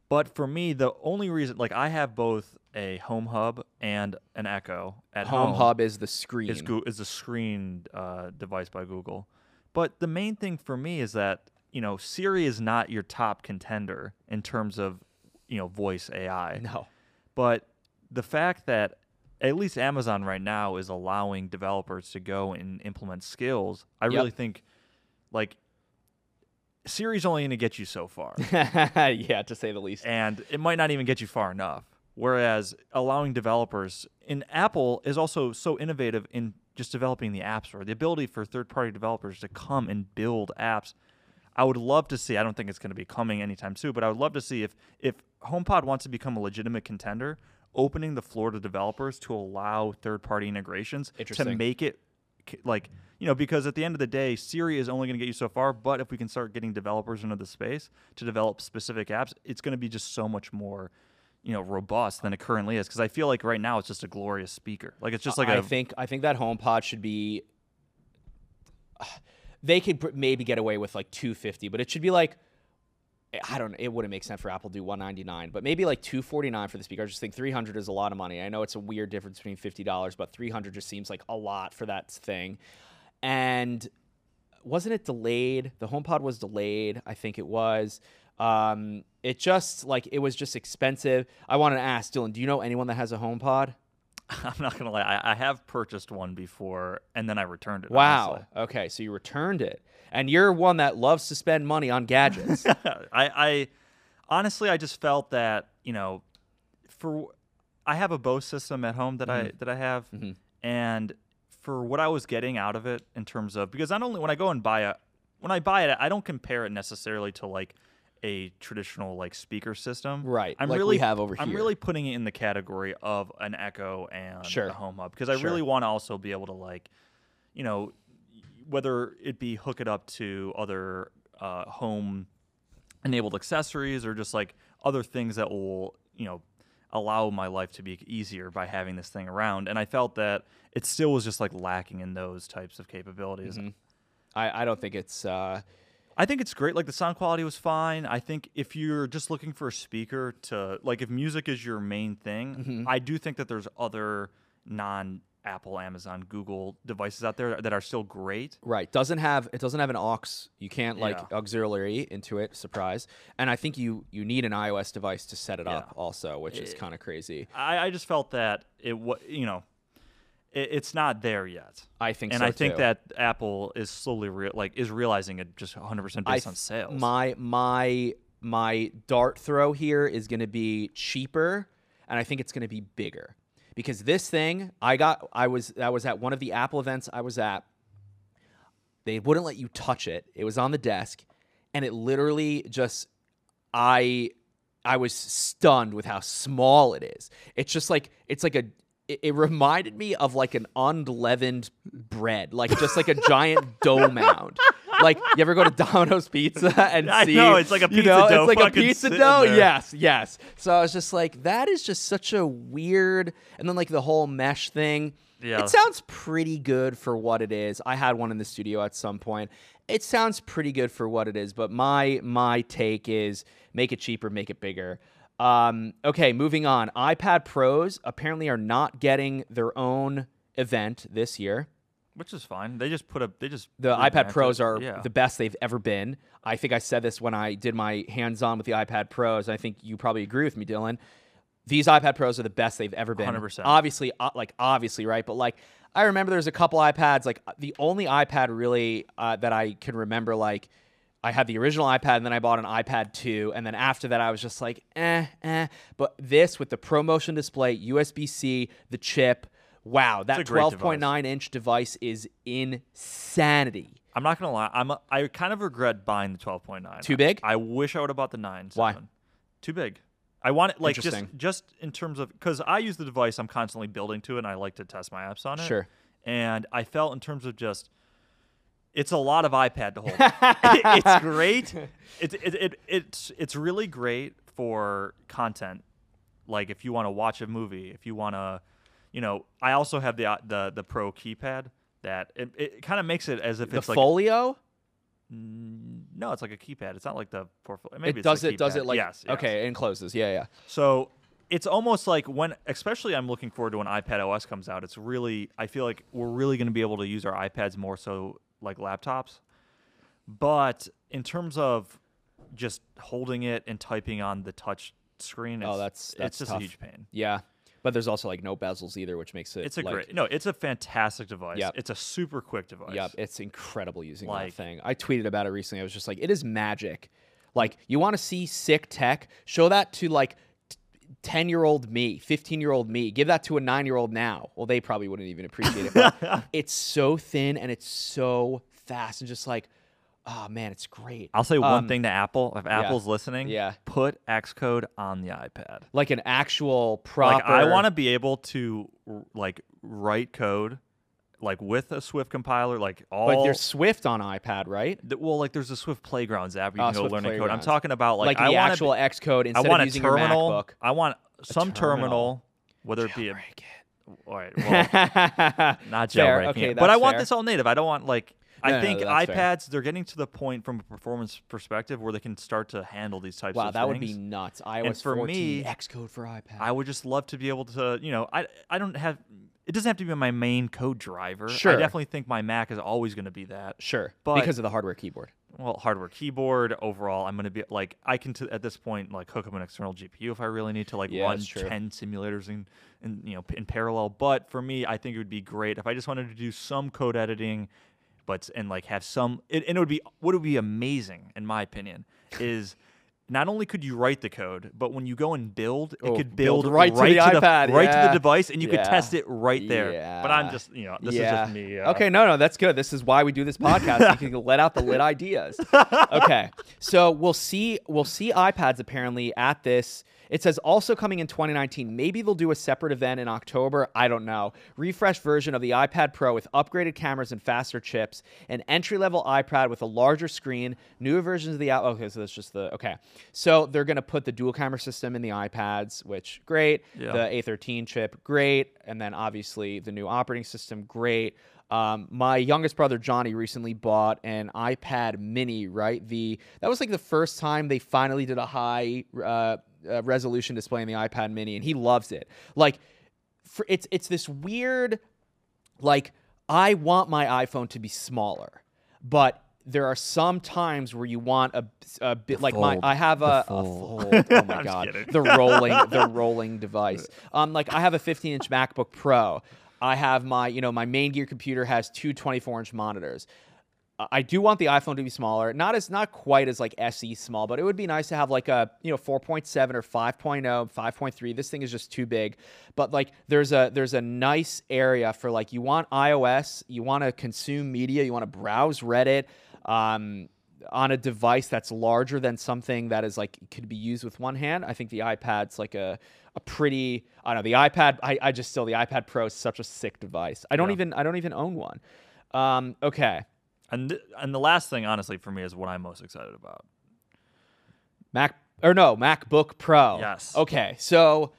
But for me, the only reason, like, I have both a Home Hub and an Echo at Home home. Hub is the screen. is is a screened uh, device by Google. But the main thing for me is that you know Siri is not your top contender in terms of you know voice AI. No. But the fact that at least Amazon right now is allowing developers to go and implement skills, I Yep. really think like Siri's only going to get you so far, yeah, to say the least. and it might not even get you far enough. Whereas allowing developers in Apple is also so innovative in just developing the app store, the ability for third-party developers to come and build apps. I would love to see. I don't think it's going to be coming anytime soon, but I would love to see if if HomePod wants to become a legitimate contender, opening the floor to developers to allow third party integrations to make it like you know because at the end of the day Siri is only going to get you so far but if we can start getting developers into the space to develop specific apps it's going to be just so much more you know robust than it currently is because I feel like right now it's just a glorious speaker like it's just like I a think I think that HomePod should be. They could maybe get away with like 250, but it should be like I don't. It wouldn't make sense for Apple to do 199, but maybe like 249 for the speaker. I just think 300 is a lot of money. I know it's a weird difference between $50, but 300 just seems like a lot for that thing. And wasn't it delayed? The HomePod was delayed. I think it was. Um, it just like it was just expensive. I wanted to ask Dylan, do you know anyone that has a HomePod? I'm not gonna lie I, I have purchased one before and then I returned it Wow. honestly. Okay, so you returned it, and you're one that loves to spend money on gadgets. I, I honestly I just felt that you know for I have a Bose system at home that I that I have Mhm. and for what I was getting out of it in terms of because not only when I go and buy a when I buy it I don't compare it necessarily to like a traditional like speaker system Right, I'm like really have over I'm here. really putting it in the category of an Echo and Sure. a Home Hub because I Sure. really want to also be able to like you know whether it be hook it up to other uh, home enabled accessories or just like other things that will you know allow my life to be easier by having this thing around and i felt that it still was just like lacking in those types of capabilities Mm-hmm. I, I don't think it's. Uh, i think it's great like the sound quality was fine i think if you're just looking for a speaker to like if music is your main thing Mm-hmm. i do think that there's other non apple amazon google devices out there that are still great Right. Doesn't have it doesn't have an aux. You can't like Yeah. auxiliary into it. Surprise. And I think you you need an iOS device to set it up also, which is kind of crazy. I, I just felt that it was, you know, it, it's not there yet. I think so. and so I think too. that Apple is slowly like is realizing it just 100 percent I based on th- sales. My my my dart throw here is going to be cheaper, and I think it's going to be bigger because this thing I got I was that was at one of the Apple events I was at. They wouldn't let you touch it. It was on the desk, and it literally just I I was stunned with how small it is. It's just like it's like a it, it reminded me of like an unleavened bread, like just like a giant dough mound. Like you ever go to Domino's Pizza and I see? know, it's like a you pizza know, dough It's like a pizza dough. there. Yes, yes. So I was just like, that is just such a weird. And then like the whole mesh thing. Yeah. It sounds pretty good for what it is. I had one in the studio at some point. It sounds pretty good for what it is, but my my take is make it cheaper, make it bigger. Um, okay, moving on. iPad Pros apparently are not getting their own event this year. which is fine. They just put a they just The iPad Pros it. are yeah. the best they've ever been. I think I said this when I did my hands-on with the iPad Pros. I think you probably agree with me, Dylan. These iPad Pros are the best they've ever been. 100%. Obviously, uh, like obviously, right? But like, I remember there's a couple iPads. Like the only iPad really uh, that I can remember, like. I had the original iPad and then I bought an iPad 2 and then after that I was just like eh eh but this with the ProMotion display USB-C the chip wow that 12.9 inch device is insanity I'm not gonna lie. I'm a, I kind of regret buying the 12.9. Too big? I wish I would have bought the nine. Why? Too big. I want it like just just in terms of because I use the device. I'm constantly building to it, and I like to test my apps on it. Sure. And I felt in terms of just. It's a lot of iPad to hold. it's great. It's it, it, it's it's really great for content. Like if you want to watch a movie, if you want to, you know, I also have the the the Pro keypad that it, it kind of makes it as if the it's like folio no, it's like a keypad. It's not like the portfolio. Maybe it does the it does it like yes, yes. okay it closes. yeah yeah So it's almost like when, especially, I'm looking forward to when iPad OS comes out. It's really, I feel like we're really going to be able to use our iPads more so like laptops. But in terms of just holding it and typing on the touch screen, oh, it's, Oh, that's- that's it's just tough. a huge pain. yeah but there's also like no bezels either which makes it It's a like, great, no, it's a fantastic device. Yep. It's a super quick device. Yep, it's incredible using that thing. I tweeted about it recently. I was just like, it is magic. Like, you want to see sick tech? Show that to like 10 year old me, 15 year old me. Give that to a nine year old now. Well, they probably wouldn't even appreciate it. But it's so thin and it's so fast and just like, Oh man, it's great. I'll say one Um, thing to Apple. If Apple's listening, Yeah. put Xcode on the iPad. Like an actual proper. Like I want to be able to like write code like with a Swift compiler, like all But there's Swift on iPad, right? th- well, like there's a Swift Playgrounds app where you Oh, can go Swift learn code. I'm talking about like, Like, I the want actual Xcode I instead want of a using terminal. your MacBook. I want some terminal. terminal, whether it be a Jailbreak all right, well, not Fair, jailbreaking okay, it. But I want fair. this all native. I don't want like I No, no, think fair. iPads they're getting to the point from a performance perspective where they can start to handle these types Wow, of things. Wow, that would be nuts. iOS for 14, me, Xcode for iPad. I would just love to be able to, you know, I I don't have it doesn't have to be my main code driver. Sure. I definitely think my Mac is always going to be that. sure, but- because of the hardware keyboard. Well, hardware keyboard overall, I'm going to be like I can t- at this point like hook up an external GPU if I really need to like Yeah, run 10 simulators in, in you know in parallel. But for me, I think it would be great if I just wanted to do some code editing, but and like have some. It, and it would be what would be amazing in my opinion is. Not only could you write the code, but when you go and build, it Oh, could build build, right to the iPad, right to the device, and you Yeah. could test it right there. But I'm just, you know, this yeah. is just me. uh, Okay, no, no, that's good. This is why we do this podcast. you can let out the lit ideas. Okay, so we'll see. We'll see iPads apparently at this. It says also coming in 2019. Maybe they'll do a separate event in October. I don't know. Refreshed version of the iPad Pro with upgraded cameras and faster chips. An entry level iPad with a larger screen. Newer versions of the. Okay, so that's just the okay. So they're gonna put the dual camera system in the iPads, which great. Yeah. The A13 chip, great. And then obviously the new operating system, great. Um, my youngest brother Johnny recently bought an iPad Mini. Right, the that was like the first time they finally did a high uh, uh, resolution display in the iPad Mini, and he loves it. Like, for, it's it's this weird, like I want my iPhone to be smaller, but there are some times where you want a, a bit like my. I have The a, a fold. fold. Oh my I'm god, kidding. the rolling the rolling device. Um, like I have a 15 inch MacBook Pro. I have my you know my main gear computer has two 24 inch monitors. I- I do want the iPhone to be smaller, not as not quite as like SE small, but it would be nice to have like a you know 4.7 or oh, 5.0, 5.3. This thing is just too big, but like there's a there's a nice area for like you want iOS, you want to consume media, you want to browse Reddit. Um, on a device that's larger than something that is like could be used with one hand, I think the iPad's like a a pretty I don't know the iPad. I, I just still the iPad Pro is such a sick device. I don't Yeah. even I don't even own one. Um, okay, And th- and the last thing, honestly, for me is what I'm most excited about. Mac or no MacBook Pro. Yes. Okay, so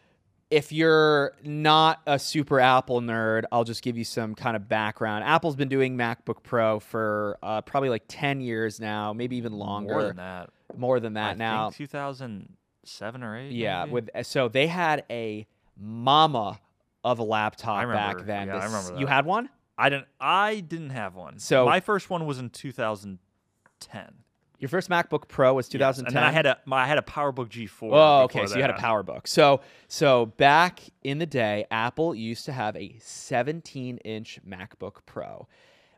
if you're not a super Apple nerd, I'll just give you some kind of background. Apple's been doing MacBook Pro for uh, probably like ten years now, maybe even longer. More than that. More than that I now. think 2007 or 8. Yeah, maybe? with so they had a mama of a laptop I remember. back then. Yeah, I This- remember You had one? I didn't. I didn't have one. So- my first one was in 2010. Your first MacBook Pro was Yes, 2010. And then I had a my, I had a PowerBook G4. Oh, okay. So you had a. PowerBook. So so back in the day, Apple used to have a 17-inch MacBook Pro,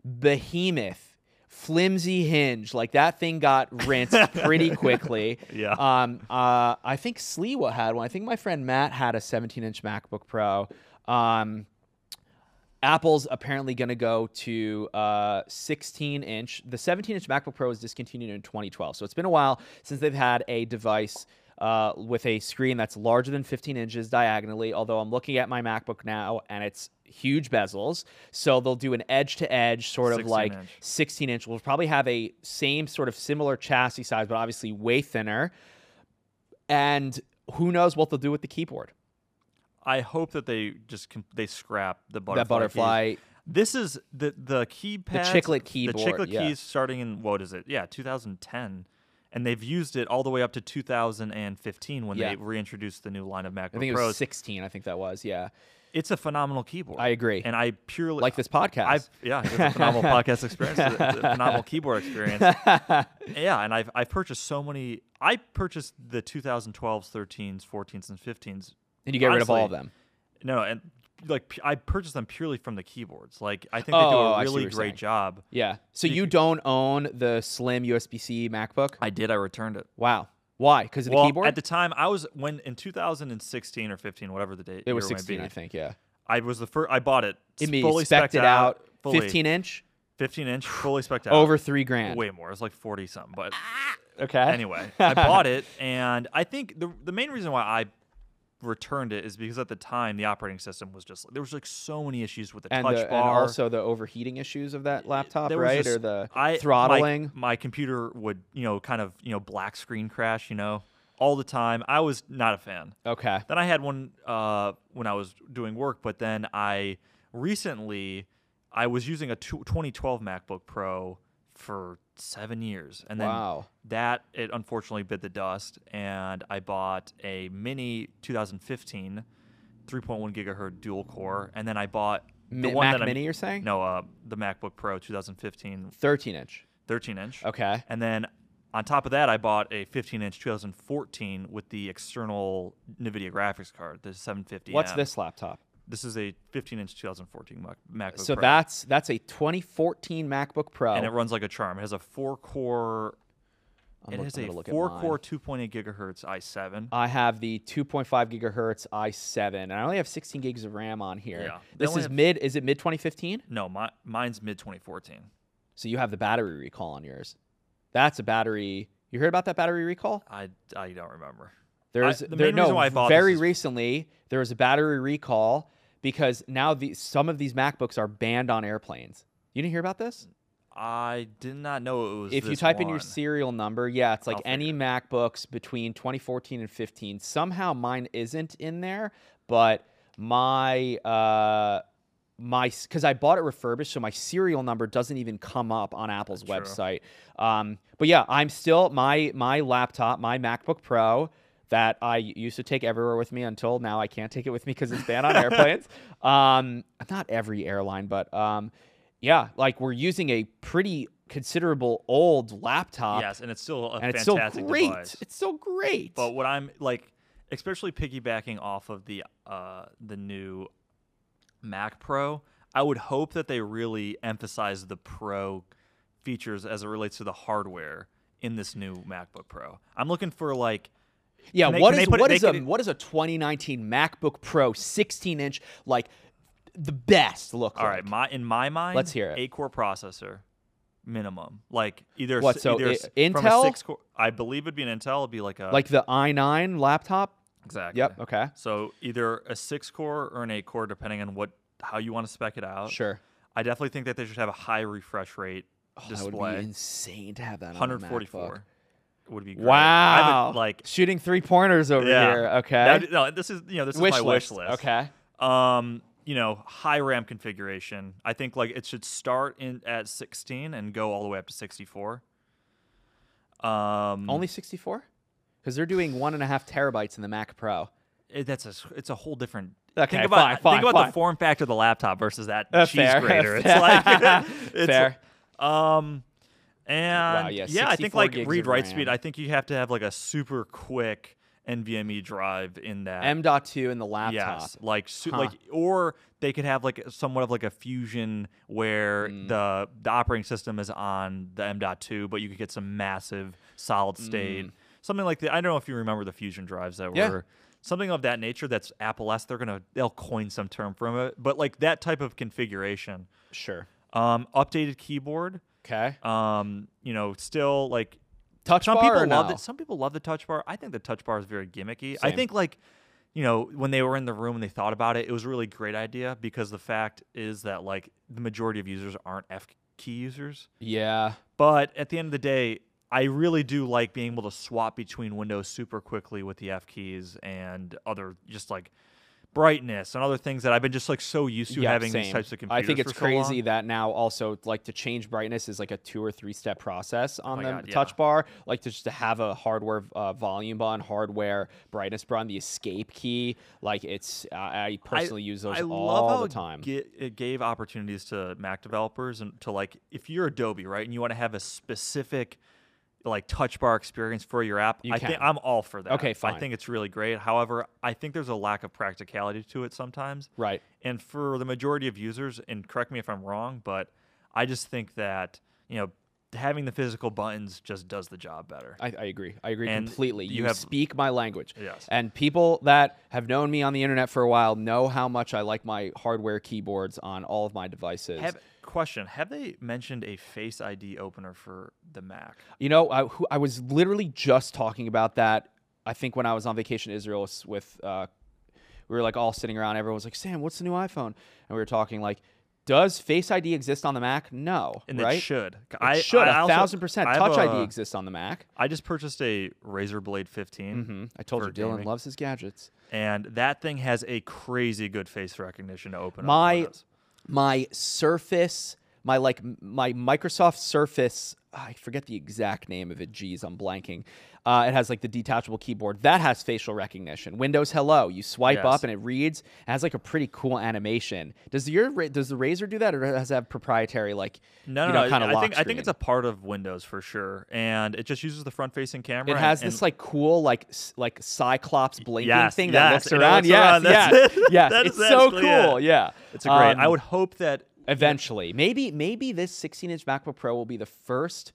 behemoth, flimsy hinge. Like that thing got rinsed pretty quickly. Yeah. Um. Uh. I think Sliwa had one. I think my friend Matt had a 17-inch MacBook Pro. Um. Apple's apparently going to go to uh, 16 inch. The 17 inch MacBook Pro was discontinued in 2012. So it's been a while since they've had a device uh, with a screen that's larger than 15 inches diagonally. Although I'm looking at my MacBook now and it's huge bezels. So they'll do an edge to edge sort of 16 like inch. 16 inch. We'll probably have a same sort of similar chassis size, but obviously way thinner. And who knows what they'll do with the keyboard? I hope that they just com- they scrap the butterfly. that butterfly. keys. This is the the keypad. chiclet The keyboard, chiclet yeah. keys starting in what is it? Yeah, 2010. And they've used it all the way up to 2015 when Yeah. they reintroduced the new line of MacBook I think it was Pros. 16. I think that was. Yeah. It's a phenomenal keyboard. I agree. And I purely like this podcast. I've yeah, it's a phenomenal podcast experience, it's a, phenomenal keyboard experience. yeah, and I've I've purchased so many. I purchased the 2012s, 13s, 14s, and 15s. And you get rid of all of them. No, and like I purchased them purely from the keyboards. Like I think they do Oh, a see really great saying. job. Yeah. So You- you don't own the slim USB C MacBook? I did. I returned it. Wow. Why? Because of the keyboard? at the time, I was when in 2016 or 15, whatever the date. it was 16, be, I think. Yeah. I was the first. I bought it. It fully spec'd specced out, fully. 15 inch. 15 inch, fully spec out. Over three grand. way more. It's like 40 something. But Okay. anyway, I bought it, and I think the the main reason why I returned it is because at the time the operating system was just there was like so many issues with the and, touch the, and also the overheating issues of that laptop, There right? just- or the I, throttling. My, computer would, you know, kind of, you know, black screen crash, you know, all the time. I was not a fan. okay. Then I had one uh, when I was doing work, but then I recently I was using a 2012 MacBook Pro for seven years, and then Wow. that it unfortunately bit the dust, and I bought a mini 2015 3.1 gigahertz dual core, and then I bought the Mi- one Mac that I'm- Mini, you're saying? no, uh, the MacBook Pro 2015 13 inch. 13 inch. Okay. And then on top of that, I bought a 15 inch 2014 with the external NVIDIA graphics card, the 750. What's this laptop? This is a 15 inch 2014 Mac- MacBook Pro. So Pro. that's that's a 2014 MacBook Pro. and it runs like a charm. It has a four core. I'm it look- has a four-core 2.8 gigahertz i7. I have the 2.5 gigahertz i7, and I only have 16 gigs of RAM on here. Yeah. This is have- mid. Is it mid 2015? no, my, mine's mid 2014. So you have the battery recall on yours. That's a battery. You heard about that battery recall? I, I don't remember. There's the there, no, reason why I bought this very recently there was a battery recall because now the some of these MacBooks are banned on airplanes. You didn't hear about this? I did not know it was. if you type in your serial number, yeah, it's like I'll any MacBooks between 2014 and 15. Somehow mine isn't in there, but my uh my because I bought it refurbished, so my serial number doesn't even come up on Apple's True. website. Um, but yeah, I'm still my my laptop, my MacBook Pro that I used to take everywhere with me until now I can't take it with me because it's banned on airplanes. Um, not every airline, but um, yeah, like we're using a pretty considerable old laptop, Yes, and it's still a and it's still fantastic great. device. It's still great. But what I'm like, especially piggybacking off of the uh, the new Mac Pro, I would hope that they really emphasize the Pro features as it relates to the hardware in this new MacBook Pro. I'm looking for like yeah, can they- what can they is put it- what they is a could- what is a 2019 MacBook Pro 16 inch like the best look all like? right, my in my mind, Let's hear it. Eight core processor, minimum. Like either What, s- so either i- s- from Intel? a six core, I believe it'd be an Intel. It'd be like a like the i9 laptop. exactly. Yep. Okay. So either a six core or an eight core, depending on what how you want to spec it out. Sure. I definitely think that they should have a high refresh rate Oh, that would display. be insane to have that 144 MacBook. Would be great. I Wow. would, like shooting three pointers over Yeah. here. Okay. no, this is you know this wish is my wish list. list. Okay. Um, you know, high RAM configuration. I think like it should start in at 16 and go all the way up to 64. Um, Only 64? Because they're doing one and a half terabytes in the Mac Pro. it, that's a it's a whole different. Okay, think about fine, fine, think about fine. the form factor of the laptop versus that Uh, cheese fair, grater. It's like it's, Fair. Um, and yeah, yeah, I think like read write RAM. speed. I think you have to have like a super quick NVMe drive in that. M.2 in the laptop. Yes, like su- Huh. like, or they could have like somewhat of like a fusion where Mm. the the operating system is on the M.2, but you could get some massive solid state, something like that. I don't know if you remember the fusion drives that Mm. Yeah. were something of that nature. That's Apple S. They're gonna they'll coin some term from it, but like that type of configuration. Sure. Um, updated keyboard. Okay. Um, you know, still like Touch some bar people or love no? it. Some people love the touch bar. I think the touch bar is very gimmicky. I think like, you know, when they were in the room and they thought about it, it was a really great idea because the fact is that like the majority of users aren't F key users. Yeah. But at the end of the day, I really do like being able to swap between windows super quickly with the F keys and other just like brightness and other things that I've been just like so used to yeah, having same. these types of computers. I think it's so long. crazy that now also like to change brightness is like a two or three step process on my the God, yeah. touch bar. Like to just to have a hardware uh, volume button, hardware brightness button, the escape key. Like it's uh, I personally use those I all the time. ga- it gave opportunities to Mac developers and to like if you're Adobe, right, and you want to have a specific like touch bar experience for your app, You I think. I'm all for that. Okay, fine. I think it's really great. However, I think there's a lack of practicality to it sometimes. right. And for the majority of users, and correct me if I'm wrong, but I just think that, you know, having the physical buttons just does the job better. I, I agree. I agree And completely. you You, have- speak my language. Yes. And people that have known me on the internet for a while know how much I like my hardware keyboards on all of my devices. Have, question: Have they mentioned a Face ID opener for the Mac? You know, I, who, I was literally just talking about that. I think when I was on vacation in Israel with, uh, we were like all sitting around. Everyone was like, "Sam, what's the new iPhone?" And we were talking like, "Does Face ID exist on the Mac?" No, And right? it should. It I should I a also- thousand percent. I Touch ID exists on the Mac. I just purchased a Razer Blade 15, hmm I told you, Dylan gaming. loves his gadgets. and that thing has a crazy good face recognition to open My-. My Surface, my like my Microsoft Surface, I forget the exact name of it. Geez, I'm blanking. Uh, it has like the detachable keyboard that has facial recognition. Windows Hello, you swipe Yes. up and it reads. It has like a pretty cool animation. Does your does the Razer do that, or does it have proprietary like No, you no, know, no. kind of I lock think I think it's a part of Windows for sure, and it just uses the front-facing camera. It has and, this like cool like like Cyclops blinking Yes, thing that looks around. looks yes, around, yes, yes. That it's so actually it. cool. Yeah, it's a great. I Um, would hope that eventually maybe maybe this 16 inch macbook pro will be the first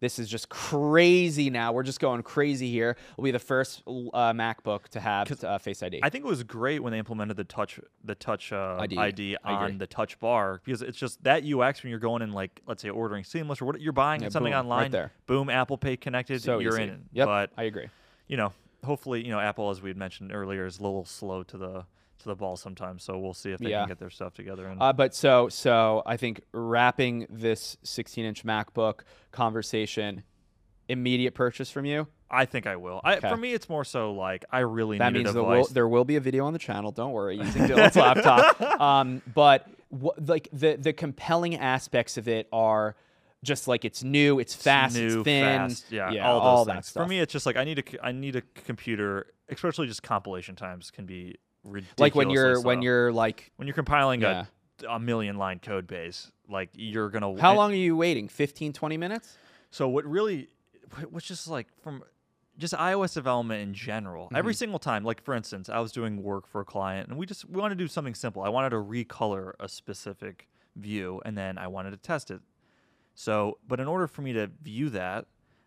this is just crazy now we're just going crazy here will be the first uh, macbook to have uh, face id I think it was great when they implemented the touch the touch uh, ID. ID, on the touch bar because it's just that UX when you're going in like let's say ordering seamless or what you're buying Yeah, something boom, right online. there. Boom, Apple Pay connected. so you're easy. in. yep But i agree you know, hopefully, you know, Apple, as we had mentioned earlier, is a little slow to the to the ball sometimes. So we'll see if they Yeah. can get their stuff together. And uh, but so so i think wrapping this 16 inch macbook conversation immediate purchase from you I think I will. I, Okay. For me, it's more so like I really that need means a there will, there will be a video on the channel don't worry using dylan's laptop um, but wh- like the the compelling aspects of it are just like it's new it's fast new, it's thin fast, yeah, all, all, those that stuff For me, it's just like I need a I need a computer, especially just compilation times can be ridiculous. like when you're when you're like when you're compiling Yeah. a, a million line code base, like you're gonna how and- long are you waiting 15 20 minutes So what really, wh- what's just like from just iOS development in general, every Mhm. single time. Like for instance, I was doing work for a client, and we just we wanted to do something simple. I wanted to recolor a specific view, and then I wanted to test it. So, but in order for me to view that,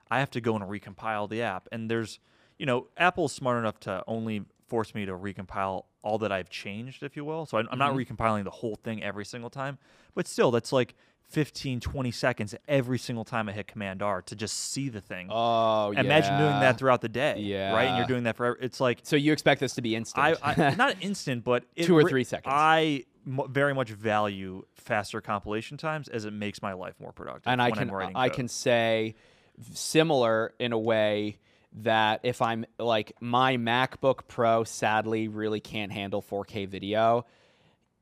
I have to go and recompile the app. And there's, you know, Apple's smart enough to only force me to recompile all that I've changed, if you will. So I'm not Mhm. recompiling the whole thing every single time, but still, that's like 15, 20 seconds every single time I hit Command R to just see the thing. oh yeah. Imagine doing that throughout the day, Yeah. right? And you're doing that for. It's like so you expect this to be instant I, I not instant, but it Two or three seconds. I very much value faster compilation times as it makes my life more productive. and I can I'm writing I code. can say similar in a way that if I'm like my MacBook Pro sadly really can't handle 4K video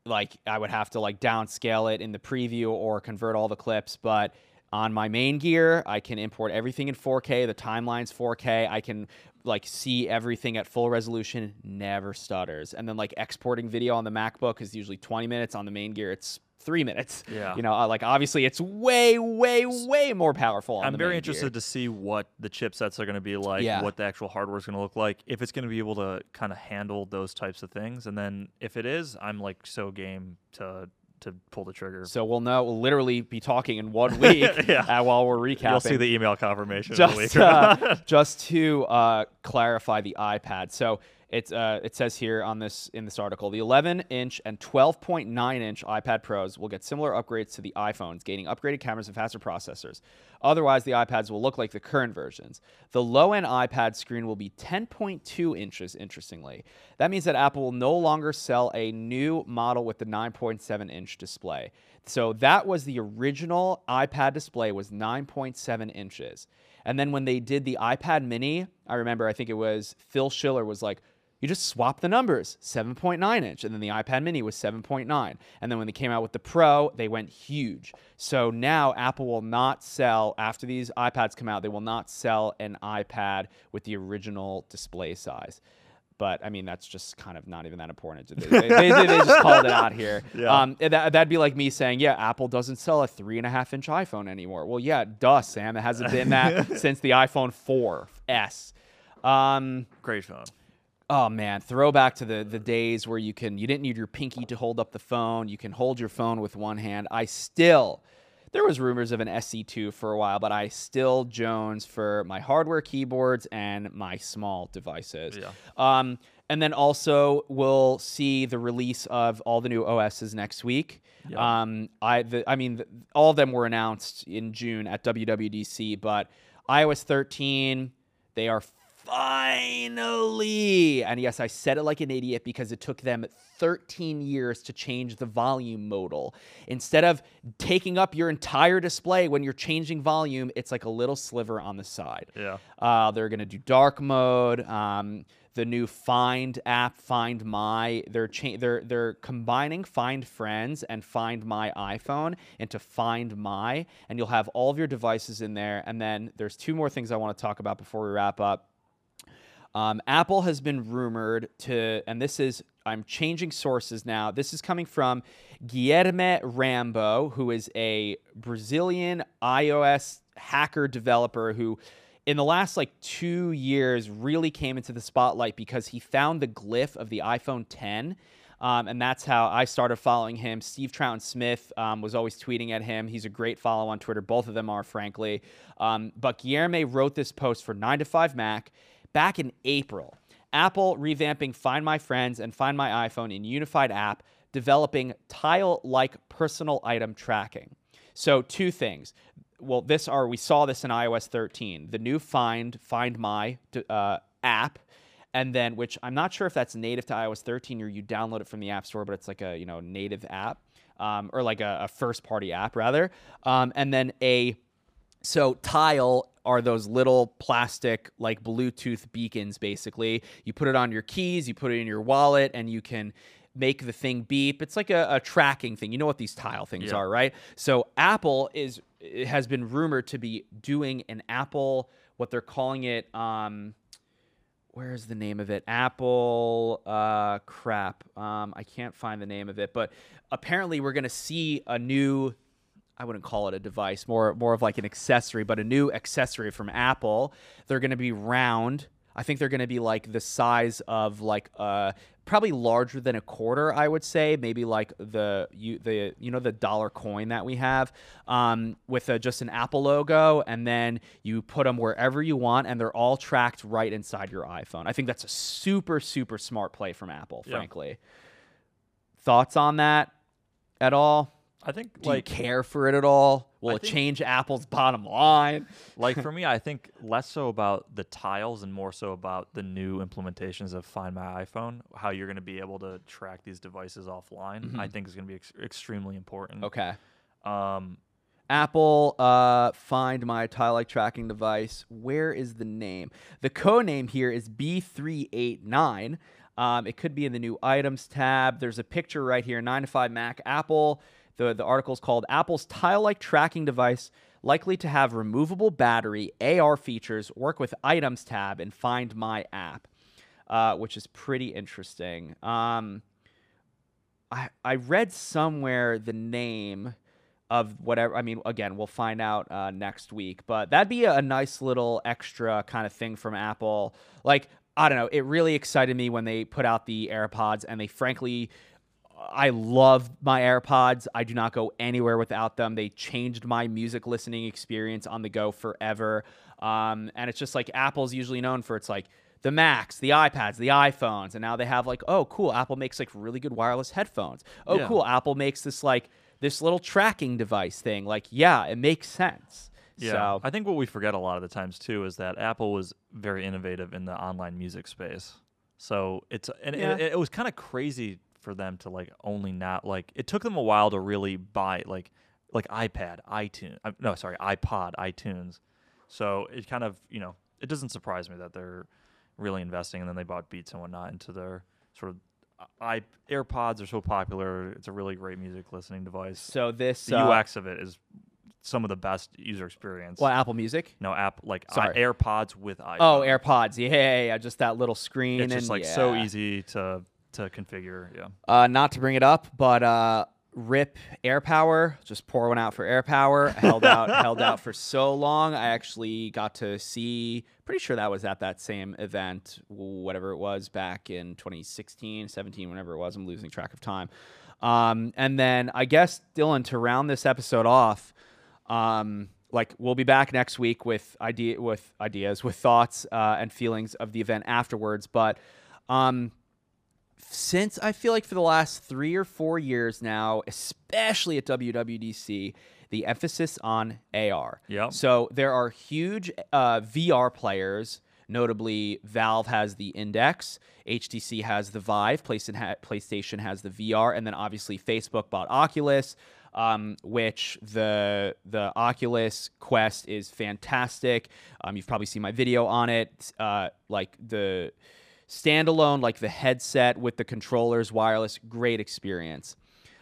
like I would have to like downscale it in the preview or convert all the clips. But on my main gear I can import everything in 4K the timeline's 4K I can like see everything at full resolution. Never stutters. And then like exporting video on the MacBook is usually 20 minutes. On the main gear it's 3 minutes Yeah. you know uh, like obviously it's way way way more powerful on I'm very interested gear. to see what the chipsets are going to be like, Yeah. what the actual hardware is going to look like, if it's going to be able to kind of handle those types of things, and then if it is, I'm like so game to to pull the trigger. so we'll know we'll literally be talking in one week Yeah. uh, while we're recapping You'll see the email confirmation in a week. just uh, just to uh, clarify the iPad. So it's uh, it says here on this in this article, the 11 inch and 12.9 inch iPad Pros will get similar upgrades to the iPhones, gaining upgraded cameras and faster processors. Otherwise, the iPads will look like the current versions. The low end iPad screen will be 10.2 inches. Interestingly, that means that Apple will no longer sell a new model with the 9.7 inch display. So that was the original iPad display was 9.7 inches. And then when they did the iPad mini, I remember I think it was Phil Schiller was like, you just swap the numbers, 7.9 inch. And then the iPad mini was 7.9. And then when they came out with the Pro, they went huge. So now Apple will not sell, after these iPads come out, they will not sell an iPad with the original display size. But I mean, that's just kind of not even that important. They, they, they- they just called it out here. Yeah. Um, that, that'd be like me saying, yeah, Apple doesn't sell a three and a half inch iPhone anymore. Well, yeah, duh, Sam. It hasn't been that since the iPhone 4S. Um, Great phone. Oh man, throwback to the the days where you can you didn't need your pinky to hold up the phone. You can hold your phone with one hand. I still there was rumors of an SE2 for a while, but I still Jones for my hardware keyboards and my small devices. Yeah. Um, and then also we'll see the release of all the new OSs next week. Yep. Um, I the, I mean, the, all of them were announced in June at WWDC, but iOS 13, they are finally, and yes, I said it like an idiot because it took them 13 years to change the volume modal. Instead of taking up your entire display when you're changing volume, it's like a little sliver on the side. Yeah. Uh, they're going to do dark mode. Um, the new Find app, Find My, they're cha- they're they're combining Find Friends and Find My iPhone into Find My, and you'll have all of your devices in there. And then there's two more things I want to talk about before we wrap up. Um, Apple has been rumored to, and this is, I'm changing sources now. This is coming from Guilherme Rambo, who is a Brazilian iOS hacker developer who, in the last like two years, really came into the spotlight because he found the glyph of the iPhone 10. Um, and that's how I started following him. Steve Troughton Smith um, was always tweeting at him. He's a great follow on Twitter. Both of them are, frankly. Um, but Guilherme wrote this post for 9 to 5 Mac back in April. Apple revamping Find My Friends and Find My iPhone in unified app, developing tile like personal item tracking. So, two things. Well, this are we saw this in iOS 13, the new Find Find My uh, app, and then which I'm not sure if that's native to iOS 13 or you download it from the App Store, but it's like a you know native app um, or like a, a first party app rather, um, and then a so tile are those little plastic like Bluetooth beacons basically. You put it on your keys, you put it in your wallet and you can make the thing beep. It's like a, a tracking thing. You know what these tile things Yeah. are, right? So Apple is has been rumored to be doing an Apple what they're calling it um where's the name of it? Apple uh crap. Um I can't find the name of it, but apparently we're going to see a new I wouldn't call it a device, more more of like an accessory, but a new accessory from Apple. They're going to be round. I think they're going to be like the size of like uh probably larger than a quarter, I would say, maybe like the you the you know the dollar coin that we have um with a, just an Apple logo and then you put them wherever you want and they're all tracked right inside your iPhone. I think that's a super super smart play from Apple, Yeah. frankly. Thoughts on that at all? I think Do like you care for it at all? Will I it think- change Apple's bottom line? like for me, I think less so about the tiles and more so about the new implementations of Find My iPhone. How you're going to be able to track these devices offline, I think is going to be ex- extremely important. Okay. Um, Apple, uh, find my tile-like tracking device. Where is the name? The code name here is B389. Um, it could be in the new items tab. There's a picture right here, 9 to 5 Mac. Apple, the, the article is called Apple's tile-like tracking device likely to have removable battery, AR features, work with items tab, and find my app, uh, which is pretty interesting. Um, I, I read somewhere the name of whatever. I mean, again, we'll find out uh, next week, but that'd be a nice little extra kind of thing from Apple. Like, I don't know, it really excited me when they put out the AirPods, and they frankly, I love my AirPods. I do not go anywhere without them. They changed my music listening experience on the go forever. Um, and it's just like Apple's usually known for it's like the Macs, the iPads, the iPhones, and now they have like, oh, cool, Apple makes like really good wireless headphones. Oh, Yeah. cool, Apple makes this like this little tracking device thing. Like, yeah, it makes sense. Yeah, So, I think what we forget a lot of the times too is that Apple was very innovative in the online music space. So it's and Yeah. it, it was kind of crazy for them to like only not like it took them a while to really buy like like iPad, iTunes. uh, No, sorry, iPod, iTunes. So it kind of you know it doesn't surprise me that they're really investing, and then they bought Beats and whatnot into their sort of uh, i AirPods are so popular. It's a really great music listening device. so this The uh, UX of it is some of the best user experience. well, Apple Music. No app like i- AirPods with iPhone. Oh, AirPods. Yeah, yeah, yeah, just that little screen. It's just like so easy to to configure. Yeah. Uh, not to bring it up, but uh, rip AirPower. Just pour one out for AirPower. held out, held out for so long. I actually got to see. Pretty sure that was at that same event, whatever it was back in 2016, 17, whenever it was. I'm losing track of time. Um, and then I guess Dylan to round this episode off. Um, like we'll be back next week with idea with ideas, with thoughts uh, and feelings of the event afterwards. But um, since I feel like for the last three or four years now, especially at WWDC, the emphasis on AR. Yep. So there are huge uh, VR players. Notably, Valve has the Index, HTC has the Vive, PlayStation has the VR, and then obviously Facebook bought Oculus, um, which the the Oculus Quest is fantastic. Um, you've probably seen my video on it. Uh, like the standalone, like the headset with the controllers, wireless, great experience.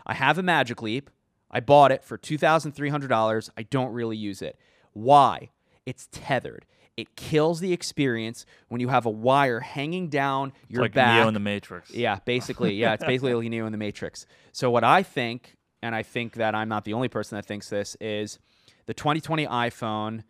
I have a Magic Leap. I bought it for $2,300. I don't really use it. Why? It's tethered. It kills the experience when you have a wire hanging down your like back. Neo in the Matrix. Yeah, basically. Yeah, it's basically like Neo in the Matrix. So what I think, and I think that I'm not the only person that thinks this, is the 2020 iPhone,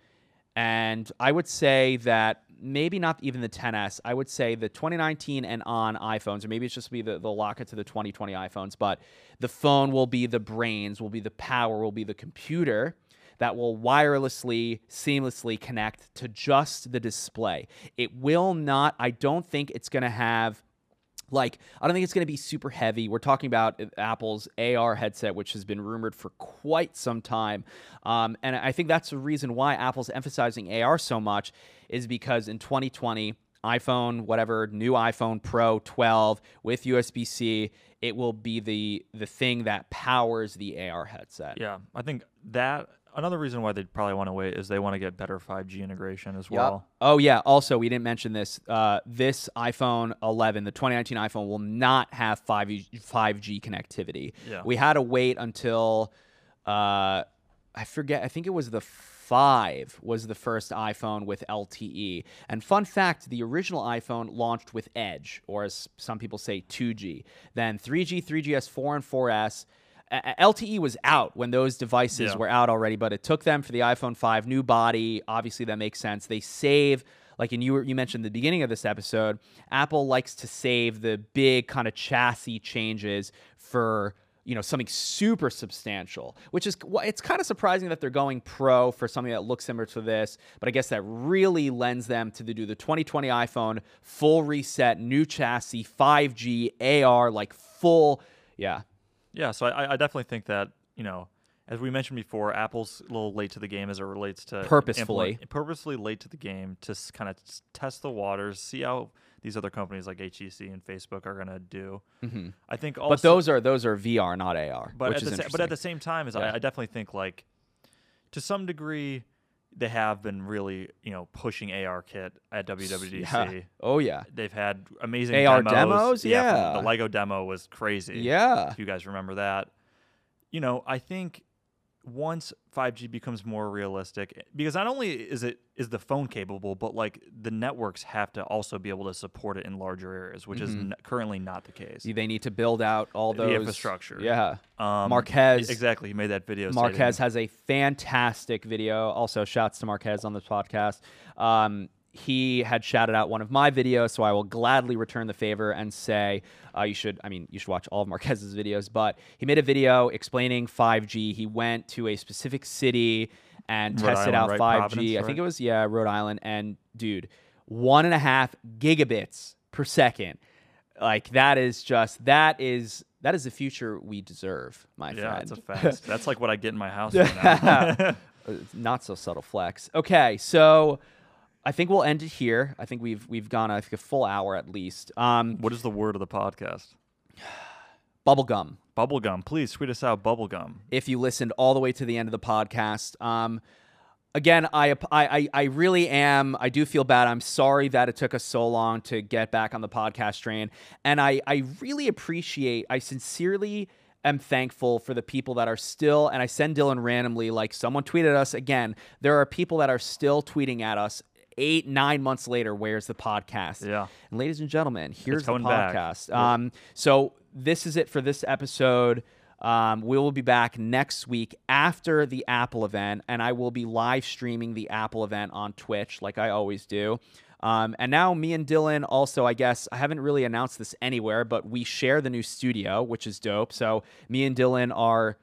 and I would say that maybe not even the 10s. I would say the 2019 and on iPhones, or maybe it's just be the they'll lock it to the 2020 iPhones, but the phone will be the brains, will be the power, will be the computer that will wirelessly, seamlessly connect to just the display. It will not, I don't think it's going to have like i don't think it's going to be super heavy. We're talking about uh, apple's ar headset which has been rumored for quite some time. Um, and i think that's the reason why apple's emphasizing ar so much is because in 2020 iphone whatever new iphone pro 12 with usb-c it will be the the thing that powers the ar headset. Yeah, I think that another reason why they probably want to wait is they want to get better 5G integration as Yep. well. Oh yeah. Also, we didn't mention this. Uh, this iPhone 11, the 2019 iPhone, will not have 5G 5G connectivity. Yeah. We had to wait until uh, I forget. I think it was the five was the first iPhone with LTE. And fun fact: the original iPhone launched with Edge, or as some people say, 2G. Then 3G, 3GS, 4, and 4S. LTE was out when those devices Yeah. were out already, but it took them for the iPhone 5 new body. Obviously, that makes sense. They save, like, and you were, you mentioned the beginning of this episode, Apple likes to save the big kind of chassis changes for you know something super substantial which is it's kind of surprising that they're going pro for something that looks similar to this but i guess that really lends them to the, do the 2020 iphone full reset new chassis 5g ar like full yeah Yeah, so I, I definitely think that you know, as we mentioned before, Apple's a little late to the game as it relates to Purposefully. purposefully late to the game to kind of test the waters, see how these other companies like HTC and Facebook are gonna do. Mhm. I think also, but those are those are vr not ar but which at is the sa- interesting. but at the same time, is Yeah. I, I definitely think like to some degree they have been really you know pushing AR kit at WWDC. yeah. oh yeah They've had amazing AR demos. demos? from- Yeah. the Lego demo was crazy. yeah if you guys remember that. You know, I think once 5G becomes more realistic, because not only is it is the phone capable, but like the networks have to also be able to support it in larger areas, which is Mhm. n- currently not the case. they need to build out all The those infrastructure. yeah Um, Marques- exactly. He made that video. Marques stating- has a fantastic video. Also, shouts to Marques on this podcast. Um, he had shouted out one of my videos, so I will gladly return the favor and say uh, you should. I mean, you should watch all of Marques's videos. But he made a video explaining 5G. He went to a specific city and Rhode tested Island, out right? 5G. Providence, I think it was yeah, Rhode Island. And dude, one and a half gigabits per second. Like that is just that is that is the future we deserve, my Yeah, friend. it's a fact. That's like what I get in my house right now. Uh, not so subtle flex. Okay, so I think we'll end it here. I think we've we've gone I think a full hour at least. Um, what is the word of the podcast? bubblegum. Bubblegum. Please tweet us out bubblegum. If you listened all the way to the end of the podcast, um, again, I, I I I really am. I do feel bad. I'm sorry that it took us so long to get back on the podcast train, and I I really appreciate. I sincerely am thankful for the people that are still. And I send Dylan randomly. Like someone tweeted us again. There are people that are still tweeting at us. Eight, nine months later, where's the podcast? Yeah. And ladies and gentlemen, here's the coming back. podcast. Um, so this is it for this episode. Um, we will be back next week after the Apple event, and I will be live streaming the Apple event on Twitch, like I always do. Um, and now me and Dylan also, I guess, I haven't really announced this anywhere, but we share the new studio, which is dope. So me and Dylan are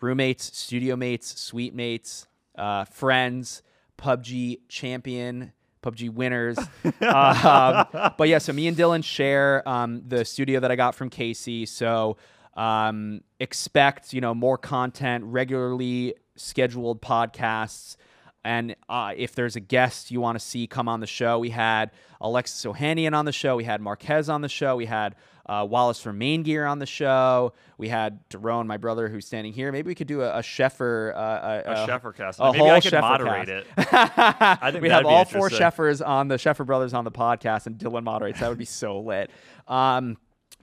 roommates, studio mates, suite mates, uh, friends, PUBG champion, PUBG winners. um, but yeah, so me and Dylan share um, the studio that I got from Casey. So um, expect you know more content, regularly scheduled podcasts. And uh, if there's a guest you want to see come on the show, we had Alexis Ohanian on the show. We had Marques on the show. We had uh, Wallace from Main Gear on the show. We had Daron, my brother, who's standing here. Maybe we could do a, a Sheffer, uh, A Sheffer cast. a Maybe whole I could Sheffer moderate cast. it. I think we have all four. Sheffers on the Sheffer brothers on the podcast, and Dylan moderates. That would be so lit. Um,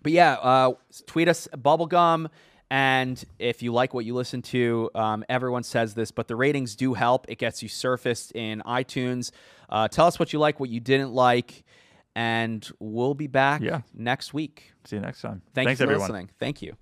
but yeah, uh, tweet us bubblegum. And if you like what you listen to, um, everyone says this, but the ratings do help. It gets you surfaced in iTunes. Uh, tell us what you like, what you didn't like, and we'll be back Yeah. next week. See you next time. Thank Thanks, you for everyone. listening. Thank you.